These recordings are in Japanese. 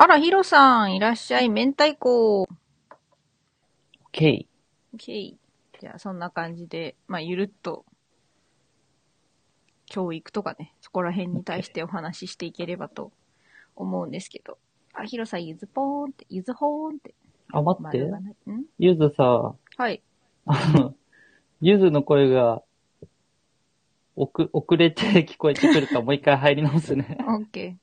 あら、ヒロさん、いらっしゃい、明太子。OK。OK。じゃあ、そんな感じで、まあ、ゆるっと、教育とかね、そこら辺に対してお話ししていければと思うんですけど。あ、ヒロさん、ゆずぽーんって、ゆずほーんって。あ、待って。ん？ゆずさ、はい。あの、ゆずの声が、おく、遅れて聞こえてくるからもう一回入り直すね。OK。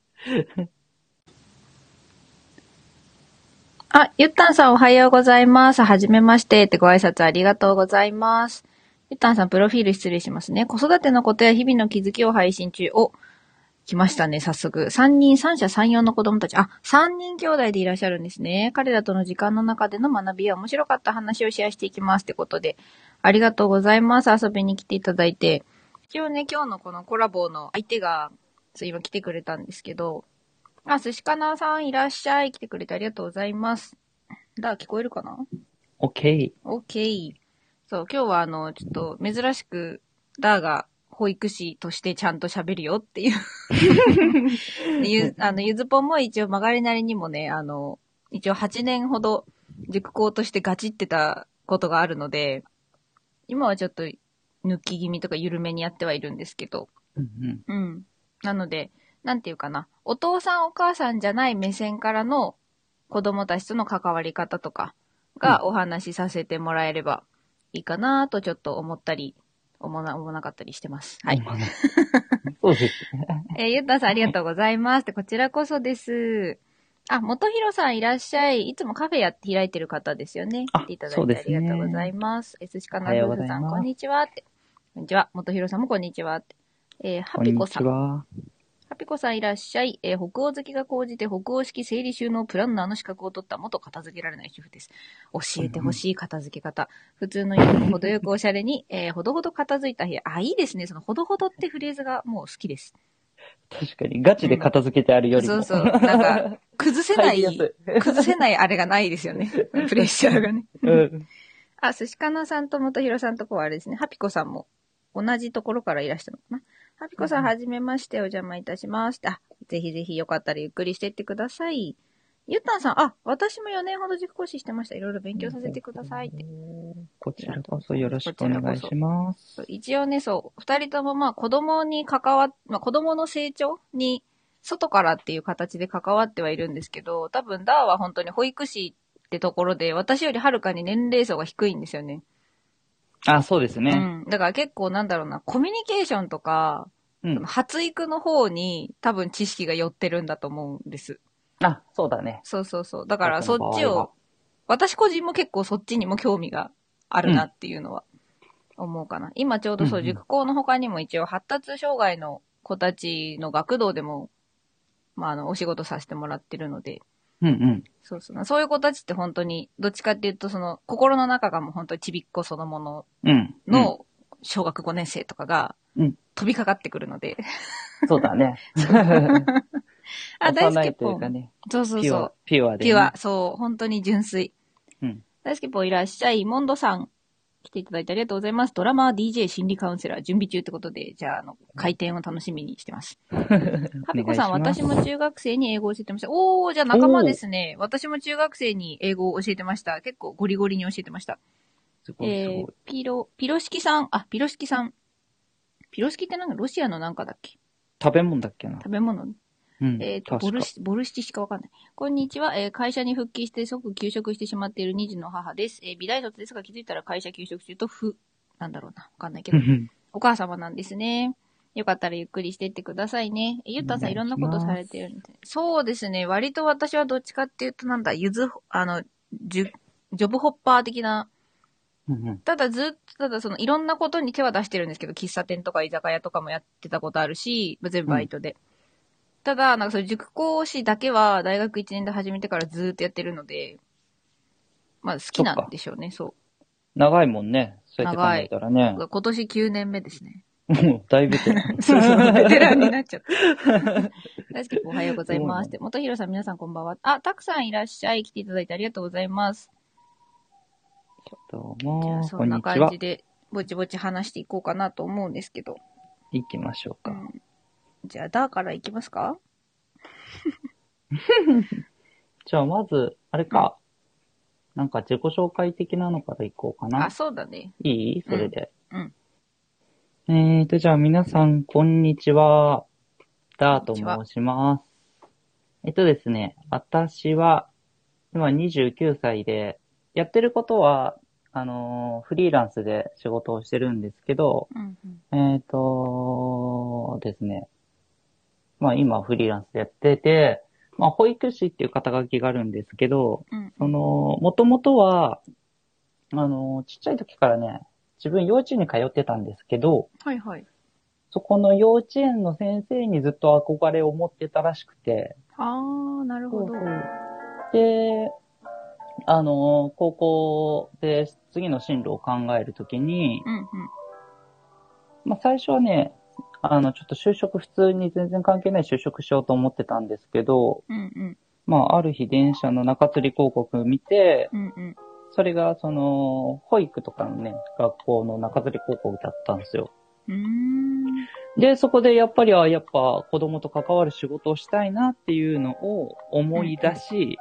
あ、ゆったんさんおはようございます。はじめましてってご挨拶ありがとうございます。ゆったんさん、プロフィール失礼しますね。子育てのことや日々の気づきを配信中。お、来ましたね、早速。三人、三者三様の子供たち。あ、三人兄弟でいらっしゃるんですね。彼らとの時間の中での学びや面白かった話をシェアしていきますってことで。ありがとうございます。遊びに来ていただいて。一応ね、今日のこのコラボの相手が、そう今来てくれたんですけど、あ、寿司かなさんいらっしゃい。来てくれてありがとうございます。だ、聞こえるかな？OK。?OK。そう、今日はあの、ちょっと珍しく、ダーが保育士としてちゃんと喋るよっていう ゆ。あの、ゆずぽんも一応曲がりなりにもね、あの、一応8年ほど塾校としてガチってたことがあるので、今はちょっと抜き気味とか緩めにやってはいるんですけど、うんうん。なので、なんていうかな、お父さんお母さんじゃない目線からの子供たちとの関わり方とかがお話しさせてもらえればいいかなとちょっと思ったり、思わな思わなかったりしてます。うん。はい。そうですね。えーゆったさんありがとうございます。でこちらこそです。あ、元弘さんいらっしゃい。いつもカフェやって開いてる方ですよね。あ来ていただいてありがとうございます。え、寿司かなおはよう夫婦さん、こんにちはって。こんにちは。元弘さんもこんにちはって。えーハこんにピコさん。ちは。ハピコさんいらっしゃい。えー北欧好きが高じて北欧式整理収納プランナーの資格を取った元片付けられない主婦です。教えてほしい片付け方。普通の家も程よくおしゃれに、えーほどほど片付いた部屋。あ、いいですね。そのほどほどってフレーズがもう好きです。確かに、ガチで片付けてあるよりも。そうそう。なんか、崩せない崩せないあれがないですよね。プレッシャーがね。うん。あ、寿司かなさんと元弘さんとこはあれですね。ハピコさんも同じところからいらしたのかな。ハピコさん、うんはじめまして、お邪魔いたします。あ、ぜひぜひよかったらゆっくりしてってください。ゆったんさん、あ、私も4年ほど塾講師してました。いろいろ勉強させてくださいって。こちらこそよろしくお願いします。一応ね、そう、二人ともまあ子供に関わっ、まあ子供の成長に外からっていう形で関わってはいるんですけど、多分ダーは本当に保育士ってところで、私よりはるかに年齢層が低いんですよね。あ、そうですね。うん。だから結構なんだろうな、コミュニケーションとか、うん。その発育の方に多分知識が寄ってるんだと思うんです。あ、そうだね。そうそうそう。だからそっち僕の場合はを、私個人も結構そっちにも興味があるなっていうのは思うかな。今ちょうどそう、うんうん塾校の他にも一応発達障害の子たちの学童でも、まあ、あの、お仕事させてもらってるので、うんうん。そうそう。そういう子たちって本当に、どっちかっていうと、その、心の中がもう本当にちびっこそのものうん。の小学5年生とかがうん、飛びかかってくるので、うん、そうだね。あ、大好きポン。ね、そうそうそうピュア。、ピュアで、ね。ピュア、そう、本当に純粋。うん。大好きポンいらっしゃい。モンドさん、来ていただいてありがとうございます。ドラマー、DJ、心理カウンセラー、準備中ってことで、じゃあ、あの、開店を楽しみにしてます。ハピコさん、私も中学生に英語を教えてました。おー、じゃあ仲間ですね。私も中学生に英語を教えてました。結構ゴリゴリに教えてました。すごいすえーピロ、ピロシキさん、あ、ピロシキさん。ピロシキってなんかロシアのなんかだっけ？食べ物だっけな。食べ物うん。えっ、と、ボルシ、ボルシチしかわかんない。こんにちは。えー会社に復帰して即休職してしまっている2児の母です。えー美大卒ですが気づいたら会社休職中と不、なんだろうな。わかんないけど。お母様なんですね。よかったらゆっくりしてってくださいね。えゆったんさんいろんなことされてるんで。そうですね。割と私はどっちかっていうとなんだ、ゆず、あの、ジュ、ジョブホッパー的な。ただずっと、ただそのいろんなことに手は出してるんですけど、喫茶店とか居酒屋とかもやってたことあるし、まあ全部バイトで。ただ、なんかそういう塾講師だけは大学1年で始めてからずーっとやってるので、まあ好きなんでしょうね、そ長いもんね。そうやって考えたらね。う。今年9年目ですね。もう、だいぶベテラン。そ うそう、ベテランになっちゃった。大好きおはようございますって。元弘さん、皆さんこんばんは。あ、たくさんいらっしゃい。来ていただいてありがとうございます。どうじゃそんな感じ。で、ぼちぼち話していこうかなと思うんですけど。行きましょうか。うんじゃあ、ダーからいきますか？じゃあまず、あれか。なんか自己紹介的なのからいこうかなあ、。そうだね。いい？それで。うんえーと、じゃあ皆さん、こんにちは。ダーと申します。えっとですね、私は、今29歳で、やってることは、あのーフリーランスで仕事をしてるんですけど、うんうん。えっとですね、まあ今フリーランスでやってて、まあ保育士っていう肩書きがあるんですけど、うんその、もともとは、あの、ちっちゃい時からね、自分幼稚園に通ってたんですけど、はいはい。そこの幼稚園の先生にずっと憧れを持ってたらしくて、あー、なるほど。で、あの、高校で次の進路を考えるときに、うんうん。まあ最初はね、あの、ちょっと就職普通に全然関係ない就職しようと思ってたんですけど、うんうん。まあある日電車の中吊り広告見て、うんうん。それがその、保育とかのね、学校の中吊り広告だったんですよ。うーん。で、そこでやっぱり、あ、やっぱ子供と関わる仕事をしたいなっていうのを思い出し、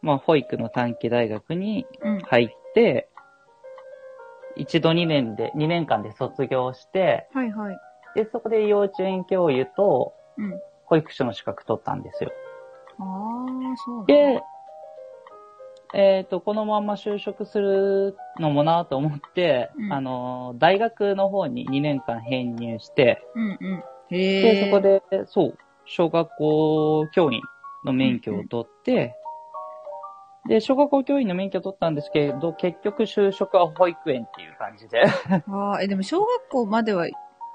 まあ、保育の短期大学にうん。入って、一度2年で、2年間で卒業して、はいはい。で、そこで幼稚園教諭とうん。保育士の資格取ったんですよ。あー、そうなんだで、えっ、と、このまま就職するのもなと思って、うんあの、大学の方に2年間編入して、うんうん。で。そこで、そう、小学校教員の免許を取って、で、小学校教員の免許を取ったんですけど、結局就職は保育園っていう感じで。あー、え、でも小学校までは、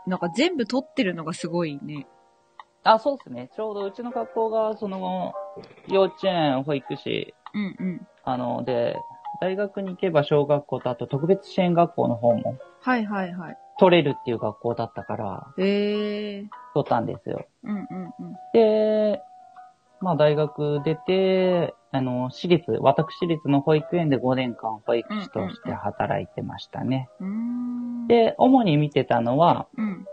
なんか全部取ってるのがすごいね。あ、そうですね。ちょうどうちの学校が、その、幼稚園、保育士、うんうん。あの、で、大学に行けば小学校とあと特別支援学校の方もはいはいはい。取れるっていう学校だったから、へー。取ったんですよ。うんうんうん。で、まあ大学出て、あの、私立、私立の保育園で5年間保育士として働いてましたね。うーん。で、主に見てたのは、うん。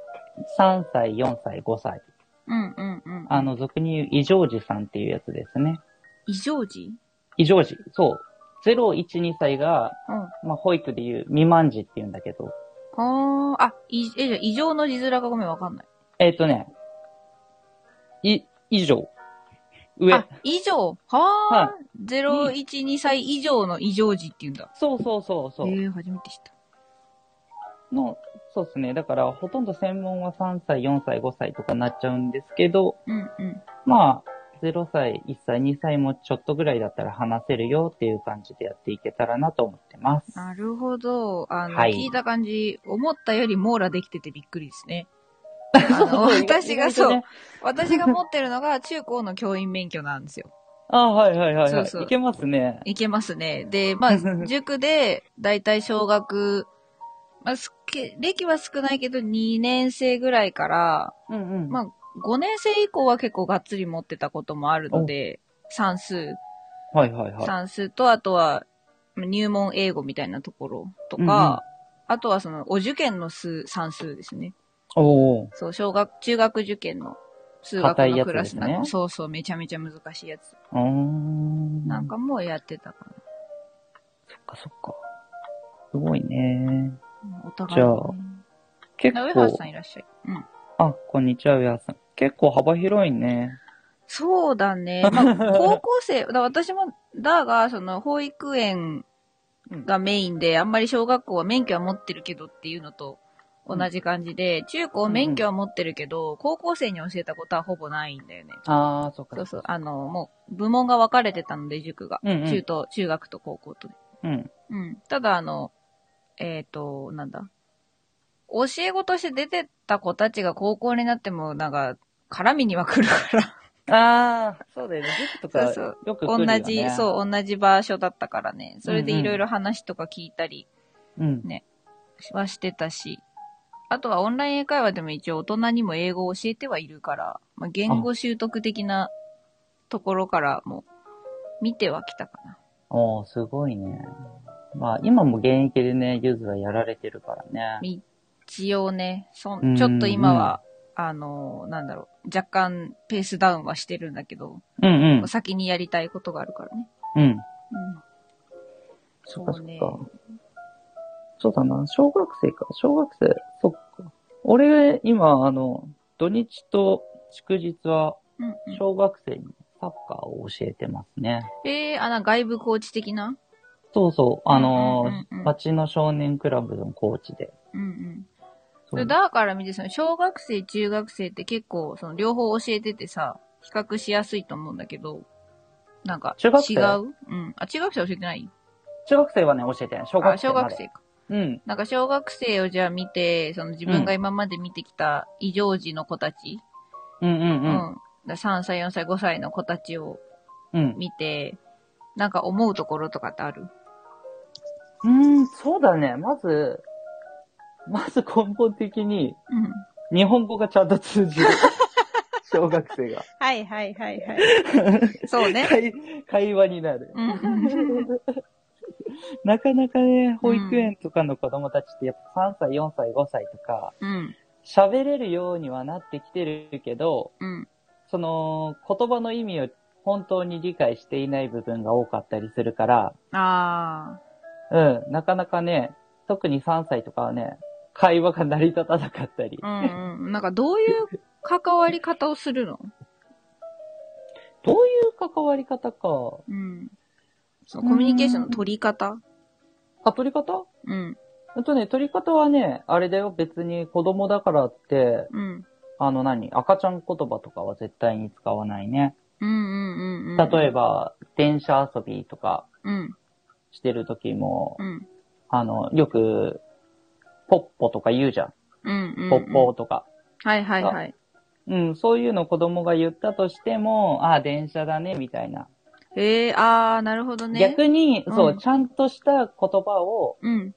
3歳、4歳、5歳。うんうんうん。あの、俗に言う異常児さんっていうやつですね。異常時異常児。そう。0、1、2歳が、うん。まあ保育で言う未満児って言うんだけど、あー、あ、い、え、じゃあ異常の字面がごめんわかんない。えっ、とね、い、以上。上。あ、以上ははー。0、1、2歳以上の異常時って言うんだ。そうそうそうそう。えー、初めて知った。の、そうですね。だから、ほとんど専門は3歳、4歳、5歳とかなっちゃうんですけど、うんうん。まあ、0歳、1歳、2歳もちょっとぐらいだったら話せるよっていう感じでやっていけたらなと思ってます。なるほど。あの、はい聞いた感じ、思ったより網羅できててびっくりですね。あの私が そう、ね私が持ってるのが中高の教員免許なんですよ。あはいはいはい、はい。そうそういけますね。いけますね。で、まあ、塾で、だいたい小学、まあ、すけ歴は少ないけど、2年生ぐらいから、うんうん。まあ、5年生以降は結構がっつり持ってたこともあるので、算数、はいはいはい。算数と、あとは、まあ入門英語みたいなところとか、うんうんあとはその、お受験の数、算数ですね。おー。そう、小学、中学受験の数学のクラスなんか、ですねそうそう、めちゃめちゃ難しいやつ。うーん。なんかもうやってたかそっかそっか。すごいね。な。お互いじゃあにね。結あ上原さ構ん、いらっしゃい。うん。あ、こんにちは、上原さん。結構幅広いね。そうだね。まあ、高校生、だから私も、だが、その、保育園がメインで、あんまり小学校は免許は持ってるけどっていうのと同じ感じで、中高免許は持ってるけど、高校生に教えたことはほぼないんだよね。ああ、そっか。そうそう。あの、もう、部門が分かれてたので、塾が。うんうん中と、中学と高校とで。うん。うん。ただ、あの、えっ、と、なんだ。教え子として出てった子たちが高校になっても、なんか、絡みには来るから。ああ、そうだよね。塾とかそうよく来るよ同ね。じ、そう、同じ場所だったからね。それでいろいろ話とか聞いたりう。うん。はしてたし。あとはオンライン英会話でも一応大人にも英語を教えてはいるから、まあ、言語習得的なところからも見てはきたかな。おー、すごいね。まあ、今も現役でね、ユーズはやられてるからね。一応ね、そちょっと今はあの、なんだろう、若干ペースダウンはしてるんだけど、うんうん。先にやりたいことがあるからね。うん。うん。そうねか。そうだな。小学生か。小学生。そっか。俺、今、あの、土日と祝日は、小学生にサッカーを教えてますね。えー、あ、な、外部コーチ的な？そうそう。あの、町の少年クラブのコーチで。うんうん。そだから見て、その小学生、中学生って結構、その両方教えててさ、比較しやすいと思うんだけど、なんか、中学生違う？うん。あ、中学生教えてない？中学生はね、教えてない。小学生まで。学生か。うん。なんか小学生をじゃあ見て、その自分が今まで見てきた異常時の子たち、うんうんううん。だ3歳、4歳、5歳の子たちをうん。見て、なんか思うところとかってある？うーん、そうだね。まず、まず根本的に、うん。日本語がちゃんと通じる。小学生が。はいはいはいはい。そうね。会会話になる。うん。なかなかね、保育園とかの子供たちってやっぱ3歳、4歳、5歳とか、うん。喋れるようにはなってきてるけど、うん。その言葉の意味を本当に理解していない部分が多かったりするから、あうん、なかなかね、特に3歳とかはね、会話が成り立たなかったり。あ。うんうん。なんかどういう関わり方をするの？どういう関わり方か。うん。そう、コミュニケーションの取り方あ、取り方？うん。ほんとね、取り方はね、あれだよ、別に子供だからって、うん。あの何、赤ちゃん言葉とかは絶対に使わないね。うんうんうんうん。例えば、電車遊びとかうん。してる時も、うん。あの、よく、ポッポとか言うじゃん。うんうん。ポッポとか。はいはいはい。うん、そういうの子供が言ったとしても、ああ、電車だね、みたいな。ええー、あー、なるほどね。逆に、うんそう、ちゃんとした言葉をうん。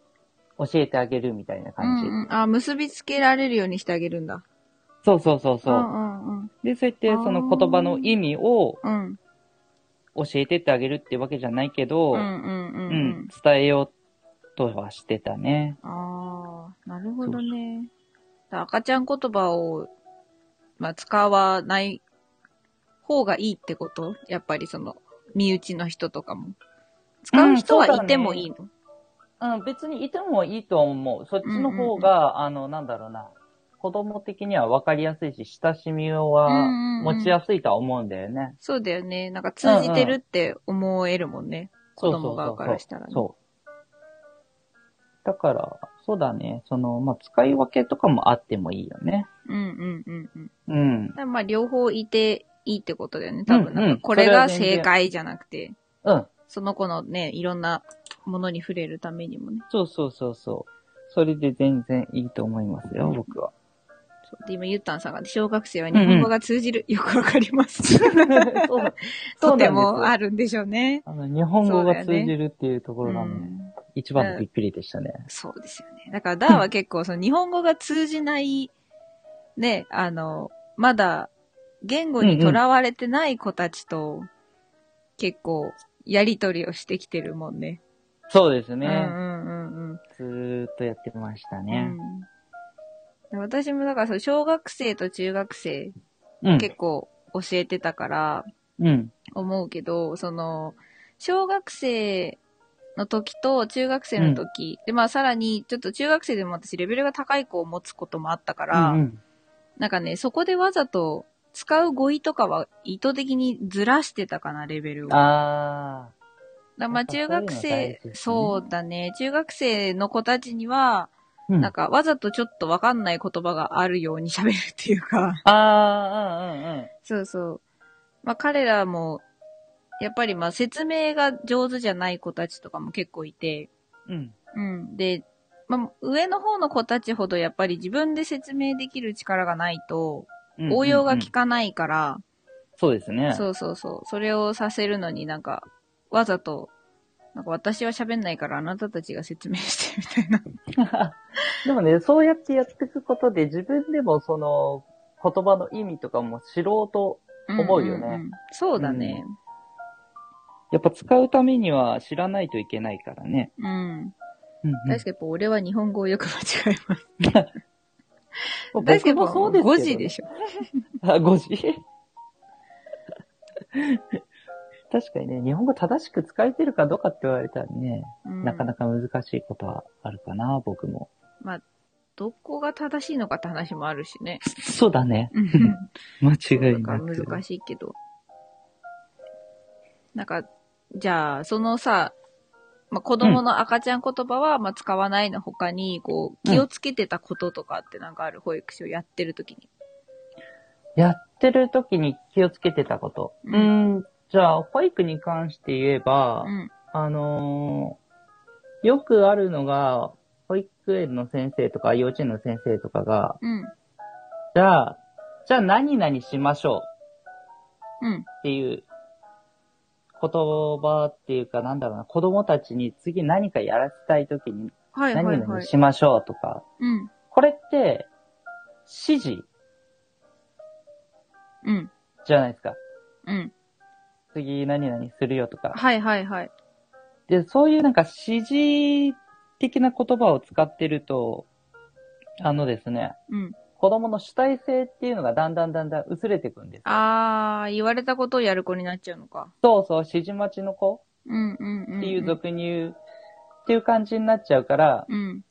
教えてあげるみたいなう感じ。んうん。あー、結びつけられるようにしてあげるんだ。そうそうそうそう。んうんうん。で、そうやってその言葉の意味をうん。教えてってあげるってわけじゃないけど、うんうんうん。ううんん、伝えようとはしてたね。ああ、なるほどね。だ赤ちゃん言葉を、まあ、使わない方がいいってこと？やっぱりその、身内の人とかも。使う人はいてもいいの、うん、別にいてもいいと思う。そっちの方が、あの、なんだろうな。子供的には分かりやすいし、親しみはうんうんうん持ちやすいとは思うんだよね。そうだよね。なんか通じてるって思えるもんね。そう子供側からしたらねそう。だから、そうだね。その、まあ、使い分けとかもあってもいいよね。うんうんうんうん。うんまあ、両方いていいってことだよね。多分、これが正解じゃなくて、うん。その子のね、いろんなものに触れるためにもね。そうそうそうそう。それで全然いいと思いますよ、僕は。そうで今、ゆったんさんが、小学生は日本語が通じる。よくわかります。そう とんですもあるんでしょうね。あの、日本語が通じるっていうところがね、うん一番のびっくりでしたね。そうですよね。だから、ダーは結構、その日本語が通じない、ね、あの、まだ言語にとらわれてない子たちと、結構、やりとりをしてきてるもんね。そうですね。うんうんうんうん。ずーっとやってましたうね。んで私もだからそう、小学生と中学生うん。結構教えてたからうん。思うけど、その、小学生の時と中学生の時、で、まあさらに、ちょっと中学生でも私レベルが高い子を持つこともあったから、うんうんなんかね、そこでわざと使う語彙とかは意図的にずらしてたかな、レベルを。だかあらまあ中学生ね、そうだね、中学生の子たちには、ー。うんなんかわざとちょっとわかんない言葉があるように喋るっていうか、あー、うんうんうん。そうそう。まあ彼らも、やっぱりまあ説明が上手じゃない子たちとかも結構いて、うん。うん。で、まあ上の方の子たちほどやっぱり自分で説明できる力がないと、応用が効かないから、そうですね。そうそうそう。それをさせるのになんか、わざと、なんか私は喋んないからあなたたちが説明してみたいな。でもね、そうやってやっていくことで自分でもその言葉の意味とかも知ろうと、思うよねんんんそうだね。やっぱ使うためには知らないといけないからね。うん。うんうん確かにやっぱ俺は日本語をよく間違えます。大輔君は僕もそうですけど、5時でしょ。あ、5時？確かにね、日本語正しく使えてるかどうかって言われたらね、うんなかなか難しいことはあるかな、僕も。まあ、どこが正しいのかって話もあるしね。そうだね。うん 間違いなく。難しいけど。なんか、じゃあ、そのさ、まあ、子供の赤ちゃん言葉は、まあ、使わないの他に、こう、気をつけてたこととかってなんかある、保育士をやってる時に。やってる時に気をつけてたこと。ううんん、じゃあ、保育に関して言えば、うん。あのーよくあるのが、保育園の先生とか幼稚園の先生とかが、うん。じゃあ、じゃあ何々しましょううん。っていう言葉っていうか、なんだろうな、子供たちに次何かやらせたい時にはいはいはい。何々しましょうとか、うん。これって指示うん。じゃないですか。うん。次何々するよとか。はいはいはい。で、そういうなんか指示的な言葉を使ってると、あのですね、うん。子供の主体性っていうのがだんだんだんだん薄れていくんですよ。あー、言われたことをやる子になっちゃうのか。そうそう、指示待ちの子うんうんうん。っていう俗に言う、っていう感じになっちゃうから、うん。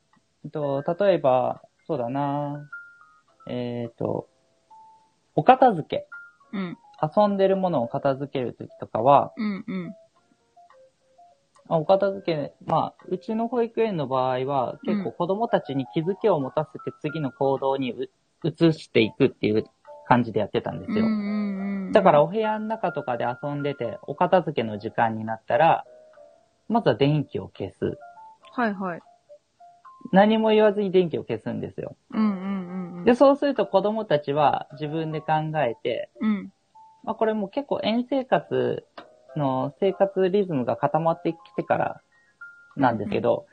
えっと、例えば、そうだなえっ、と、お片付け。うん。遊んでるものを片付けるときとかは、うんうん。まあお片付け、まあ、うちの保育園の場合は、結構子供たちに気づきを持たせて次の行動にう移していくっていう感じでやってたんですよ。だからお部屋の中とかで遊んでて、お片付けの時間になったら、まずは電気を消す。はいはい。何も言わずに電気を消すんですよ。うんうんうんうん。で、そうすると子供たちは自分で考えて、うん。まあこれも結構園生活の生活リズムが固まってきてからなんですけど、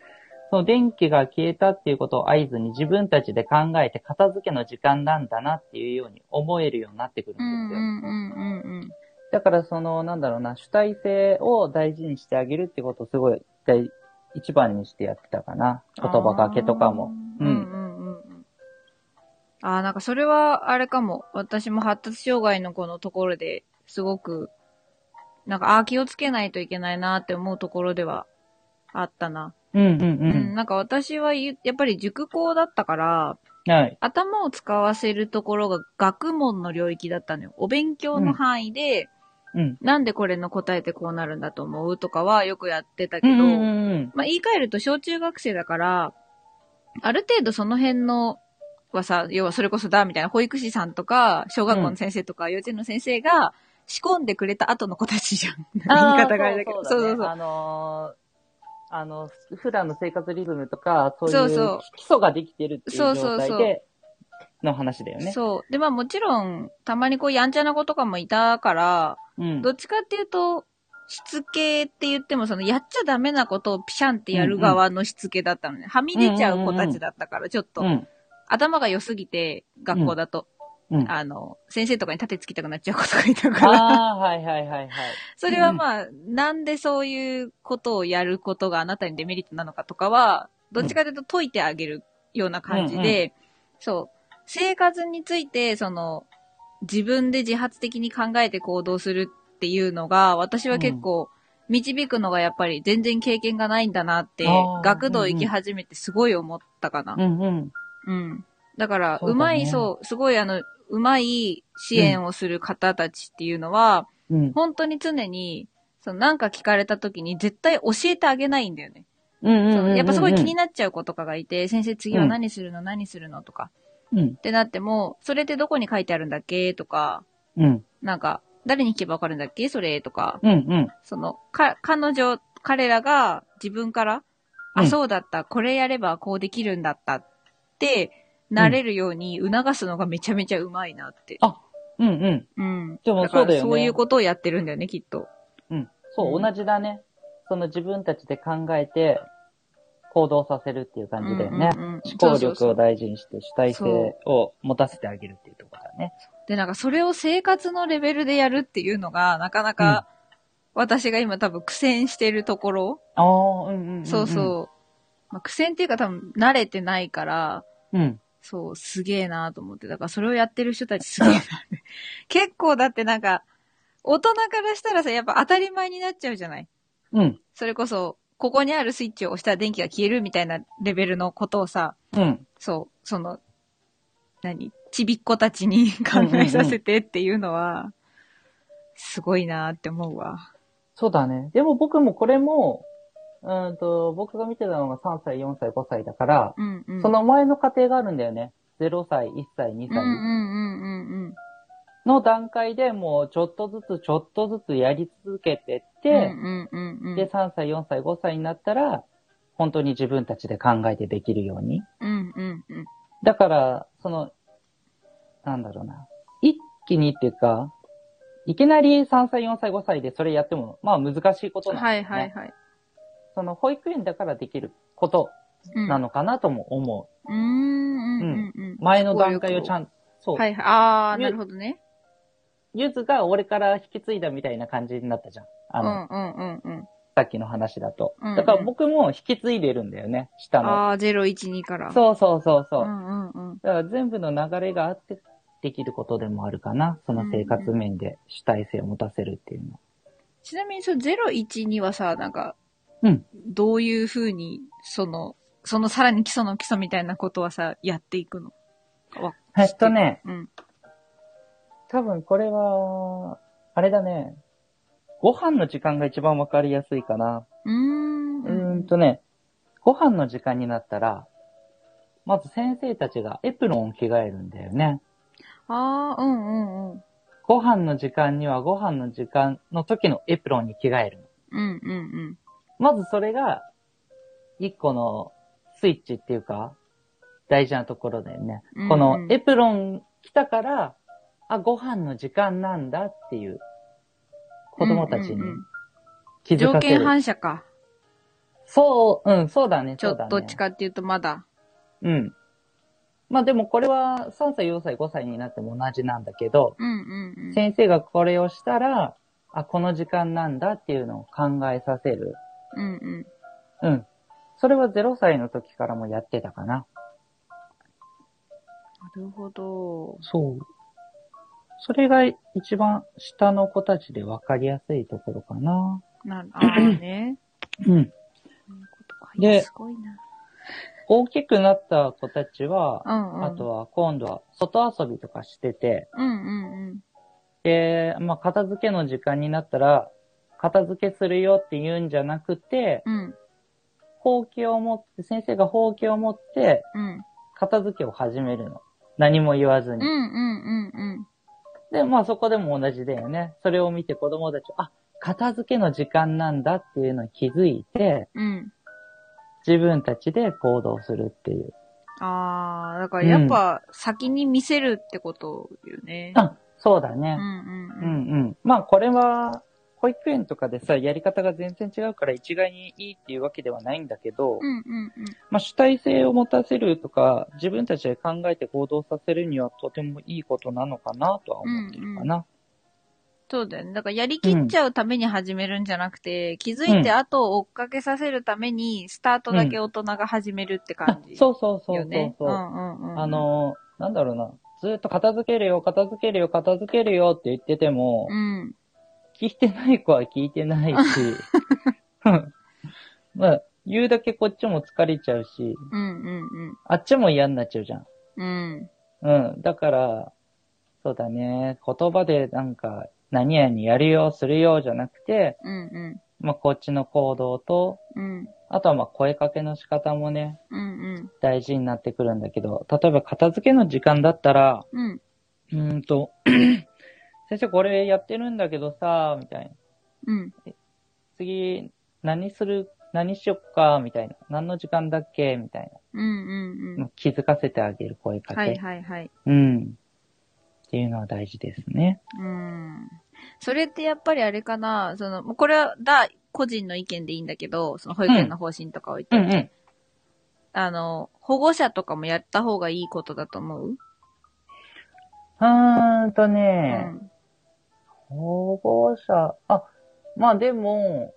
その電気が消えたっていうことを合図に自分たちで考えて片付けの時間なんだなっていうように思えるようになってくるんですよ。うんうんうんうんうん。だからその、なんだろうな、主体性を大事にしてあげるってことをすごい大一番にしてやってたかな。言葉かけとかも。うんうんうんうん。ああ、なんかそれはあれかも。私も発達障害の子のところですごく、なんか、ああ、気をつけないといけないなって思うところではあったな。うんうんううん、ん。なんか私はゆやっぱり塾校だったから、はい。頭を使わせるところが学問の領域だったのよ。お勉強の範囲で、うん。なんでこれの答えてこうなるんだと思うとかはよくやってたけど、うんうんうん。まあ言い換えると小中学生だから、ある程度その辺のはさ、要はそれこそだみたいな保育士さんとか、小学校の先生とか、幼稚園の先生が仕込んでくれた後の子たちじゃん。言い方があれだけど。そうそうそう。あのーあの、普段の生活リズムとか、そういう基礎ができてるっていうそうそうそう状態での話だよね。そう。で、まあもちろん、たまにこうやんちゃな子とかもいたから、うん。どっちかっていうと、しつけって言っても、その、やっちゃダメなことをピシャンってやる側のしつけだったのね。はみ出ちゃう子たちだったから、ちょっと、うん。頭が良すぎて、学校だと、うん。あの、先生とかに立てつきたくなっちゃう子とかいたから、ああ、はいはいはいはい。それはまあ、なんでそういうことをやることがあなたにデメリットなのかとかは、どっちかというと解いてあげるような感じで、そう、生活について、その、自分で自発的に考えて行動するっていうのが、私は結構、導くのがやっぱり全然経験がないんだなってあー、学童行き始めてすごい思ったかな。うんうん。うん。だから、うまい、そう、すごいあの、うまい支援をする方たちっていうのは、うん。本当に常に、そのなんか聞かれた時に絶対教えてあげないんだよね。やっぱすごい気にななっちゃう子とかがいて、先生次は何するの、何するの？とか。うん。ってなっても、それってどこに書いてあるんだっけ？とか、うん。なんか、誰に聞けばわかるんだっけ？それ？とか、うんうん。その、か、彼女、彼らが自分から、うあ、んそうだった、これやればこうできるんだったって、なれるように促すのがめちゃめちゃうまいなって。あ、うんうん。うん。でもだからそうだよねそういうことをやってるんだよね、きっと。うん。そうう、ん同じだね。その自分たちで考えて、行動させるっていう感じだよね。うんうんうん思考そうそうそう力を大事にして主体性を持たせてあげるっていうところだね。で、なんかそれを生活のレベルでやるっていうのが、なかなか、私が今多分苦戦してるところ、ああ、うんうんうん、うん。そうそう。まあ、苦戦っていうか多分慣れてないから、う。うん。そう、すげえなと思って。だからそれをやってる人たちすげえなって。結構だってなんか、大人からしたらさ、やっぱ当たり前になっちゃうじゃないうん。それこそ、ここにあるスイッチを押したら電気が消えるみたいなレベルのことをさ、うん。そう、その、何？ちびっ子たちに 考えさせてっていうのは、すごいなって思うわ。そうだね。でも僕もこれも、うんと、僕が見てたのが3歳、4歳、5歳だから、うんうん。その前の過程があるんだよね。0歳、1歳、2歳うんうんうんうんうん。の段階でもうちょっとずつちょっとずつやり続けてって、うんうんうんうん。で、3歳、4歳、5歳になったら、本当に自分たちで考えてできるように。うんうんうん。だから、その、なんだろうな。一気にっていうか、いきなり3歳、4歳、5歳でそれやっても、まあ難しいことなんだはよね。いはいはい。その保育園だからできることうんなのかなとも思う。うーんうんうんうん。前の段階をちゃんんと、そう、はいはい。ああ、ゆなるほどね。ゆずが俺から引き継いだみたいな感じになったじゃん。あの、うんうんうんうん。さっきの話だと。うんうんだから僕も引き継いでるんだよね、下の。ああ、012から。そうそうそうそう。うんうんうん。だから全部の流れがあってできることでもあるかな。その生活面で主体性を持たせるっていうのは。ちなみに、その012はさ、なんか、うんどういうふうに、その、そのさらに基礎の基礎みたいなことはさ、やっていくの？わえっとね、うん。多分これは、あれだね。ご飯の時間が一番わかりやすいかな。うーん。うーんとね、ご飯の時間になったら、まず先生たちがエプロンを着替えるんだよね。ああ、うんうんうん。ご飯の時間にはご飯の時間の時のエプロンに着替えるの。うんうんうん。まずそれが、一個のスイッチっていうか、大事なところだよね。うんうんこのエプロン着たから、あ、ご飯の時間なんだっていう、子供たちにうんうんうん気づ条件かせる。反射か。そう、うん、そうだね、ちょそうだね。っとどっちかっていうとまだ。うん。まあでもこれは3歳、4歳、5歳になっても同じなんだけど、うんうんうん。先生がこれをしたら、あ、この時間なんだっていうのを考えさせる。うんうん。うん。それは0歳の時からもやってたかな。なるほど。そう。それが一番下の子たちで分かりやすいところかな。なる、ああね。うん。ですごいな。大きくなった子たちは、うんうん。あとは今度は外遊びとかしてて、うんうんうん。で、まあ片付けの時間になったら、片付けするよって言うんじゃなくて、うん。ほうきを持って、先生がほうきを持って、うん。片付けを始めるの。何も言わずに。うんうんうんうん。で、まあそこでも同じだよね。それを見て子供たち、あ、片付けの時間なんだっていうのに気づいて、うん。自分たちで行動するっていう。ああ、だからやっぱ先に見せるってことよね。あ、そうだね。うんうんうんうん。うん。まあこれは、保育園とかでさ、やり方が全然違うから一概にいいっていうわけではないんだけど、うんうんうん。まあ主体性を持たせるとか、自分たちで考えて行動させるにはとてもいいことなのかなとは思ってるかな。そうだよね。だからやりきっちゃうために始めるんじゃなくて、気づいて後を追っかけさせるために、スタートだけ大人が始めるってあ感じ。そうそうそうそう。そうう。んうんうん。あ、の、なんだろうな。ずーっと片付けるよ、片付けるよ、片付けるよって言ってても、うん。聞いてない子は聞いてないし、まあ、言うだけこっちも疲れちゃうし、うんうんあっちも嫌になっちゃうじゃん。うん。うん。うん。だから、そうだね。言葉でなんか、何々やるよ、するよ、じゃなくて、うんうまあ、こっちの行動と、ん。うん。あとはまあ、声かけの仕方もね、うんうん。大事になってくるんだけど、例えば片付けの時間だったら、うん。うーんと、先生これやってるんだけどさ、みたいな。うん。次、何する、何しよっか、みたいな。何の時間だっけみたいうんうんな。気づかせてあげる声かうん。け。はいはいはい。うん。っていうのは大事ですね。うん。それってやっぱりあれかな、その、もうこれは、だ、個人の意見でいいんだけど、その保育園の方針とか置いて、うんうん。あの、保護者とかもやった方がいいことだと思う？うーんとうね、ん。保護者、あ、まあでも、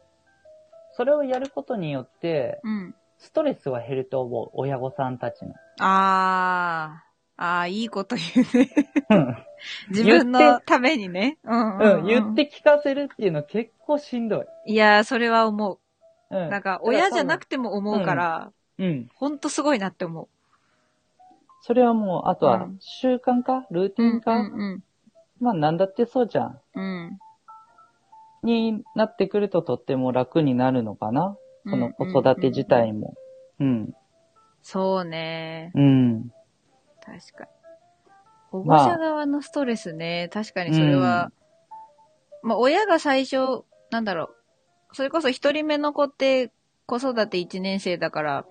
それをやることによって、うん。ストレスは減ると思う、親御さんたちの。あー、あー、いいこと言うね。うん 自分のためにね。うんうん、うん、言って聞かせるっていうの結構しんどい。いやー、それは思うん。う。なんか、親じゃなくても思うから、うん。ほんとすごいなって思う。それはもう、あとはうん習慣化ルーティン化、うんまあなんだってそうじゃん。うん。うん。になってくるととっても楽になるのかな？その子育て自体も。うん。そうね。うん。確かに。保護者側のストレスね、確かにそれは、まあ、親が最初、なんだろう、それこそ一人目の子って子育て一年生だから、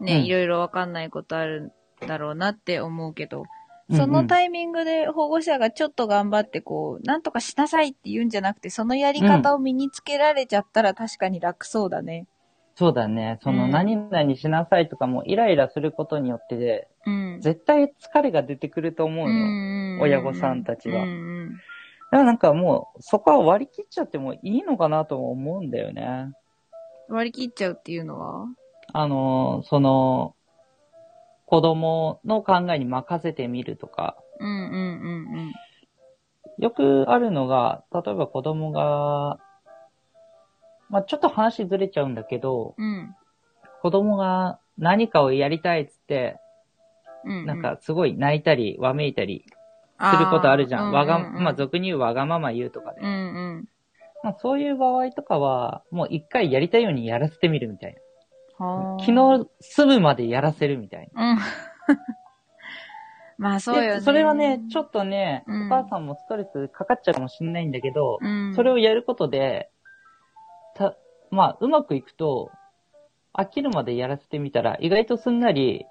ね、うんいろいろわかんないことあるんだろうなって思うけど、うんそのタイミングで保護者がちょっと頑張ってこう、なんとかしなさいって言うんじゃなくて、そのやり方を身につけられちゃったら確かに楽そうだね。そうだね。そのうん何々しなさいとかもイライラすることによってで、うん。絶対疲れが出てくると思ううよ。ん親御さんたちはうんうんだからなんかもう、そこは割り切っちゃってもいいのかなとも思うんだよね。割り切っちゃうっていうのは？あの、その、子供の考えに任せてみるとか、うんうんうんよくあるのが、例えば子供が、まあちょっと話ずれちゃうんだけど、うん。うん。子供が何かをやりたいっつって、うんうん、なんかすごい泣いたり、わめいたりすることあるじゃん。ーわが、うんうんうんまあ俗に言うわがまま言うとかで。うんうん。まあそういう場合とかは、もう一回やりたいようにやらせてみるみたいな。昨日済むまでやらせるみたいな。うん。まあそうよね。でそれはね、ちょっとね、うんお母さんもストレスかかっちゃうかもしれないんだけど、うん、それをやることで、た、まあ、うまくいくと、飽きるまでやらせてみたら、意外とすんなり、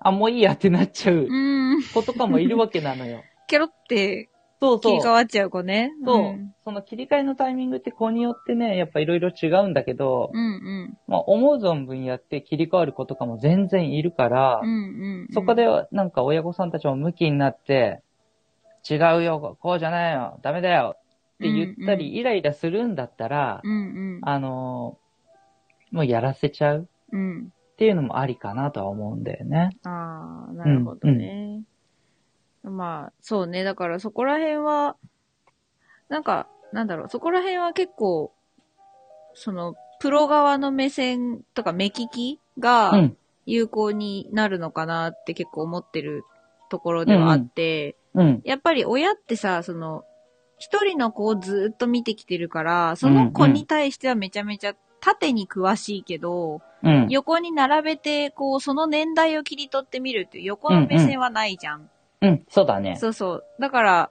あ、もういいやってなっちゃううん。子とかもいるわけなのよ。ケロってそうそう。切り替わっちゃう子ね。そう、んその切り替えのタイミングって子によってね、やっぱいろいろ違うんだけど、うんうん。まあ、思う存分やって切り替わる子とかも全然いるから、うんうん。そこで、なんか親御さんたちも向きになって、違うよ、こうじゃないよ、ダメだよって言ったり、うんイライラするんだったら、うんうん。あのーもうやらせちゃううん。っていうのもありかなとは思うんだよね。ああ、なるほどね。まあ、そうね。だからそこら辺は、なんか、なんだろう、そこら辺は結構、その、プロ側の目線とか目利きが、うん。有効になるのかなって結構思ってるところではあって、うん。やっぱり親ってさ、その、一人の子をずっと見てきてるから、その子に対してはめちゃめちゃ縦に詳しいけど、うん。横に並べて、こう、その年代を切り取ってみるっていう横の目線はないじゃん。うん。そうだね。そうそう。だから、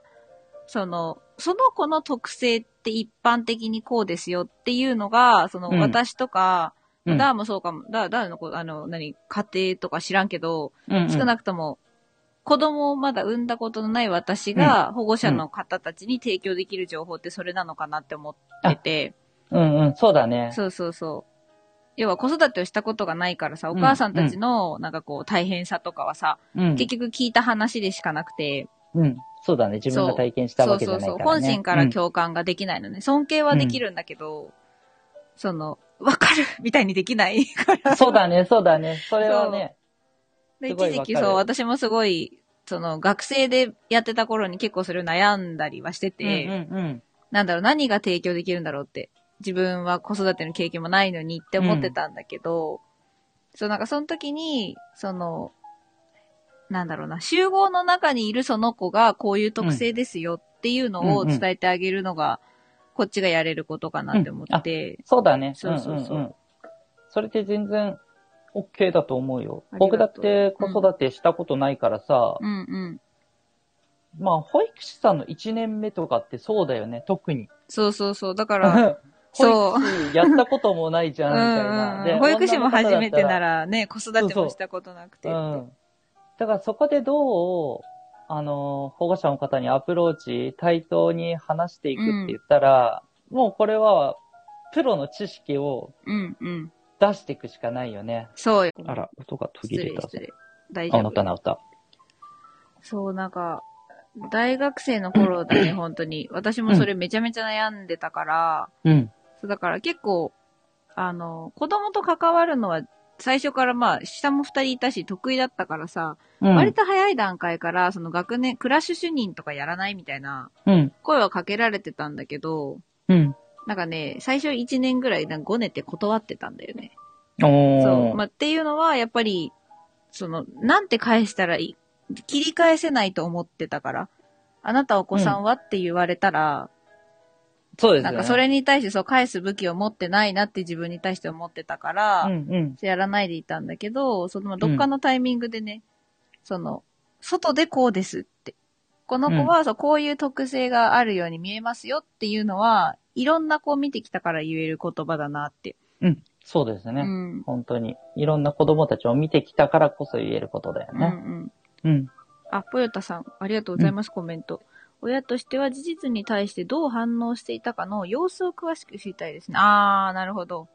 その、その子の特性って一般的にこうですよっていうのが、その、うん私とか、うんダーもそうかも、ダー、ダーの子、あの、何、家庭とか知らんけど、うんうん少なくとも、子供をまだ産んだことのない私が、保護者の方たちに提供できる情報ってそれなのかなって思ってて、うんうん。そうだね。そうそうそう。要は子育てをしたことがないからさ、お母さんたちの、なんかこう、大変さとかはさ、うん。結局聞いた話でしかなくて、うん。そうだね。自分が体験したそわうそうそう。けじゃないから、ね。本心から共感ができないのね。尊敬はできるんだけど、その、わかる みたいにできないから。うんそうだね、そうだね。それはね。一時期そう、私もすごい、その、学生でやってた頃に結構それを悩んだりはしてて、うんうんなんだろう、何が提供できるんだろうって。自分は子育ての経験もないのにって思ってたんだけど、そう、なんかその時に、その、なんだろうな、集合の中にいるその子がこういう特性ですよっていうのを伝えてあげるのが、こっちがやれることかなって思って、そうだね。そうそうそうんんんそれって全然 OK だと思うよ。僕だって子育てしたことないからさ、うんうん。まあ、保育士さんの1年目とかってそうだよね、特に。そうそうそう。だから、保育士やったこともないじゃん、みたいな。保育士も初めてならね、子育てもしたことなくてうん。だからそこでどう、あの、保護者の方にアプローチ、対等に話していくって言ったら、もうこれは、プロの知識をうんうん。出していくしかないよね。そうよ。あら、音が途失切れた失礼。大あ、丈夫。治った治った。そう、なんか、大学生の頃だね、本当に。私もそれめちゃめちゃ悩んでたから、うん。そうだから結構、あの、子供と関わるのは好最初からまあ、下も二人いたし、得意だったからさ、うん。割と早い段階から、その学年、クラッシュ主任とかやらないみたいなうん。声はかけられてたんだけど、うん。なんかね、最初1年ぐらいなんかごねて断ってたんだよね。そう。まあ、っていうのは、やっぱり、その、なんて返したらいい、切り返せないと思ってたから、あなたお子さんは、って言われたら、そうですよね。なんかそれに対してそう返す武器を持ってないなって自分に対して思ってたから、うんうん。やらないでいたんだけど、そのどっかのタイミングでね、その、外でこうですって。この子は、そうこういう特性があるように見えますよっていうのは、いろんな子を見てきたから言える言葉だなって。うん。そうですね。うん。本当に。いろんな子供たちを見てきたからこそ言えることだようんうね。ん。うん。あ、ぽよたさん、ありがとうございます、コメント。親としては事実に対してどう反応していたかの様子を詳しく知りたいですね。あー、なるほど。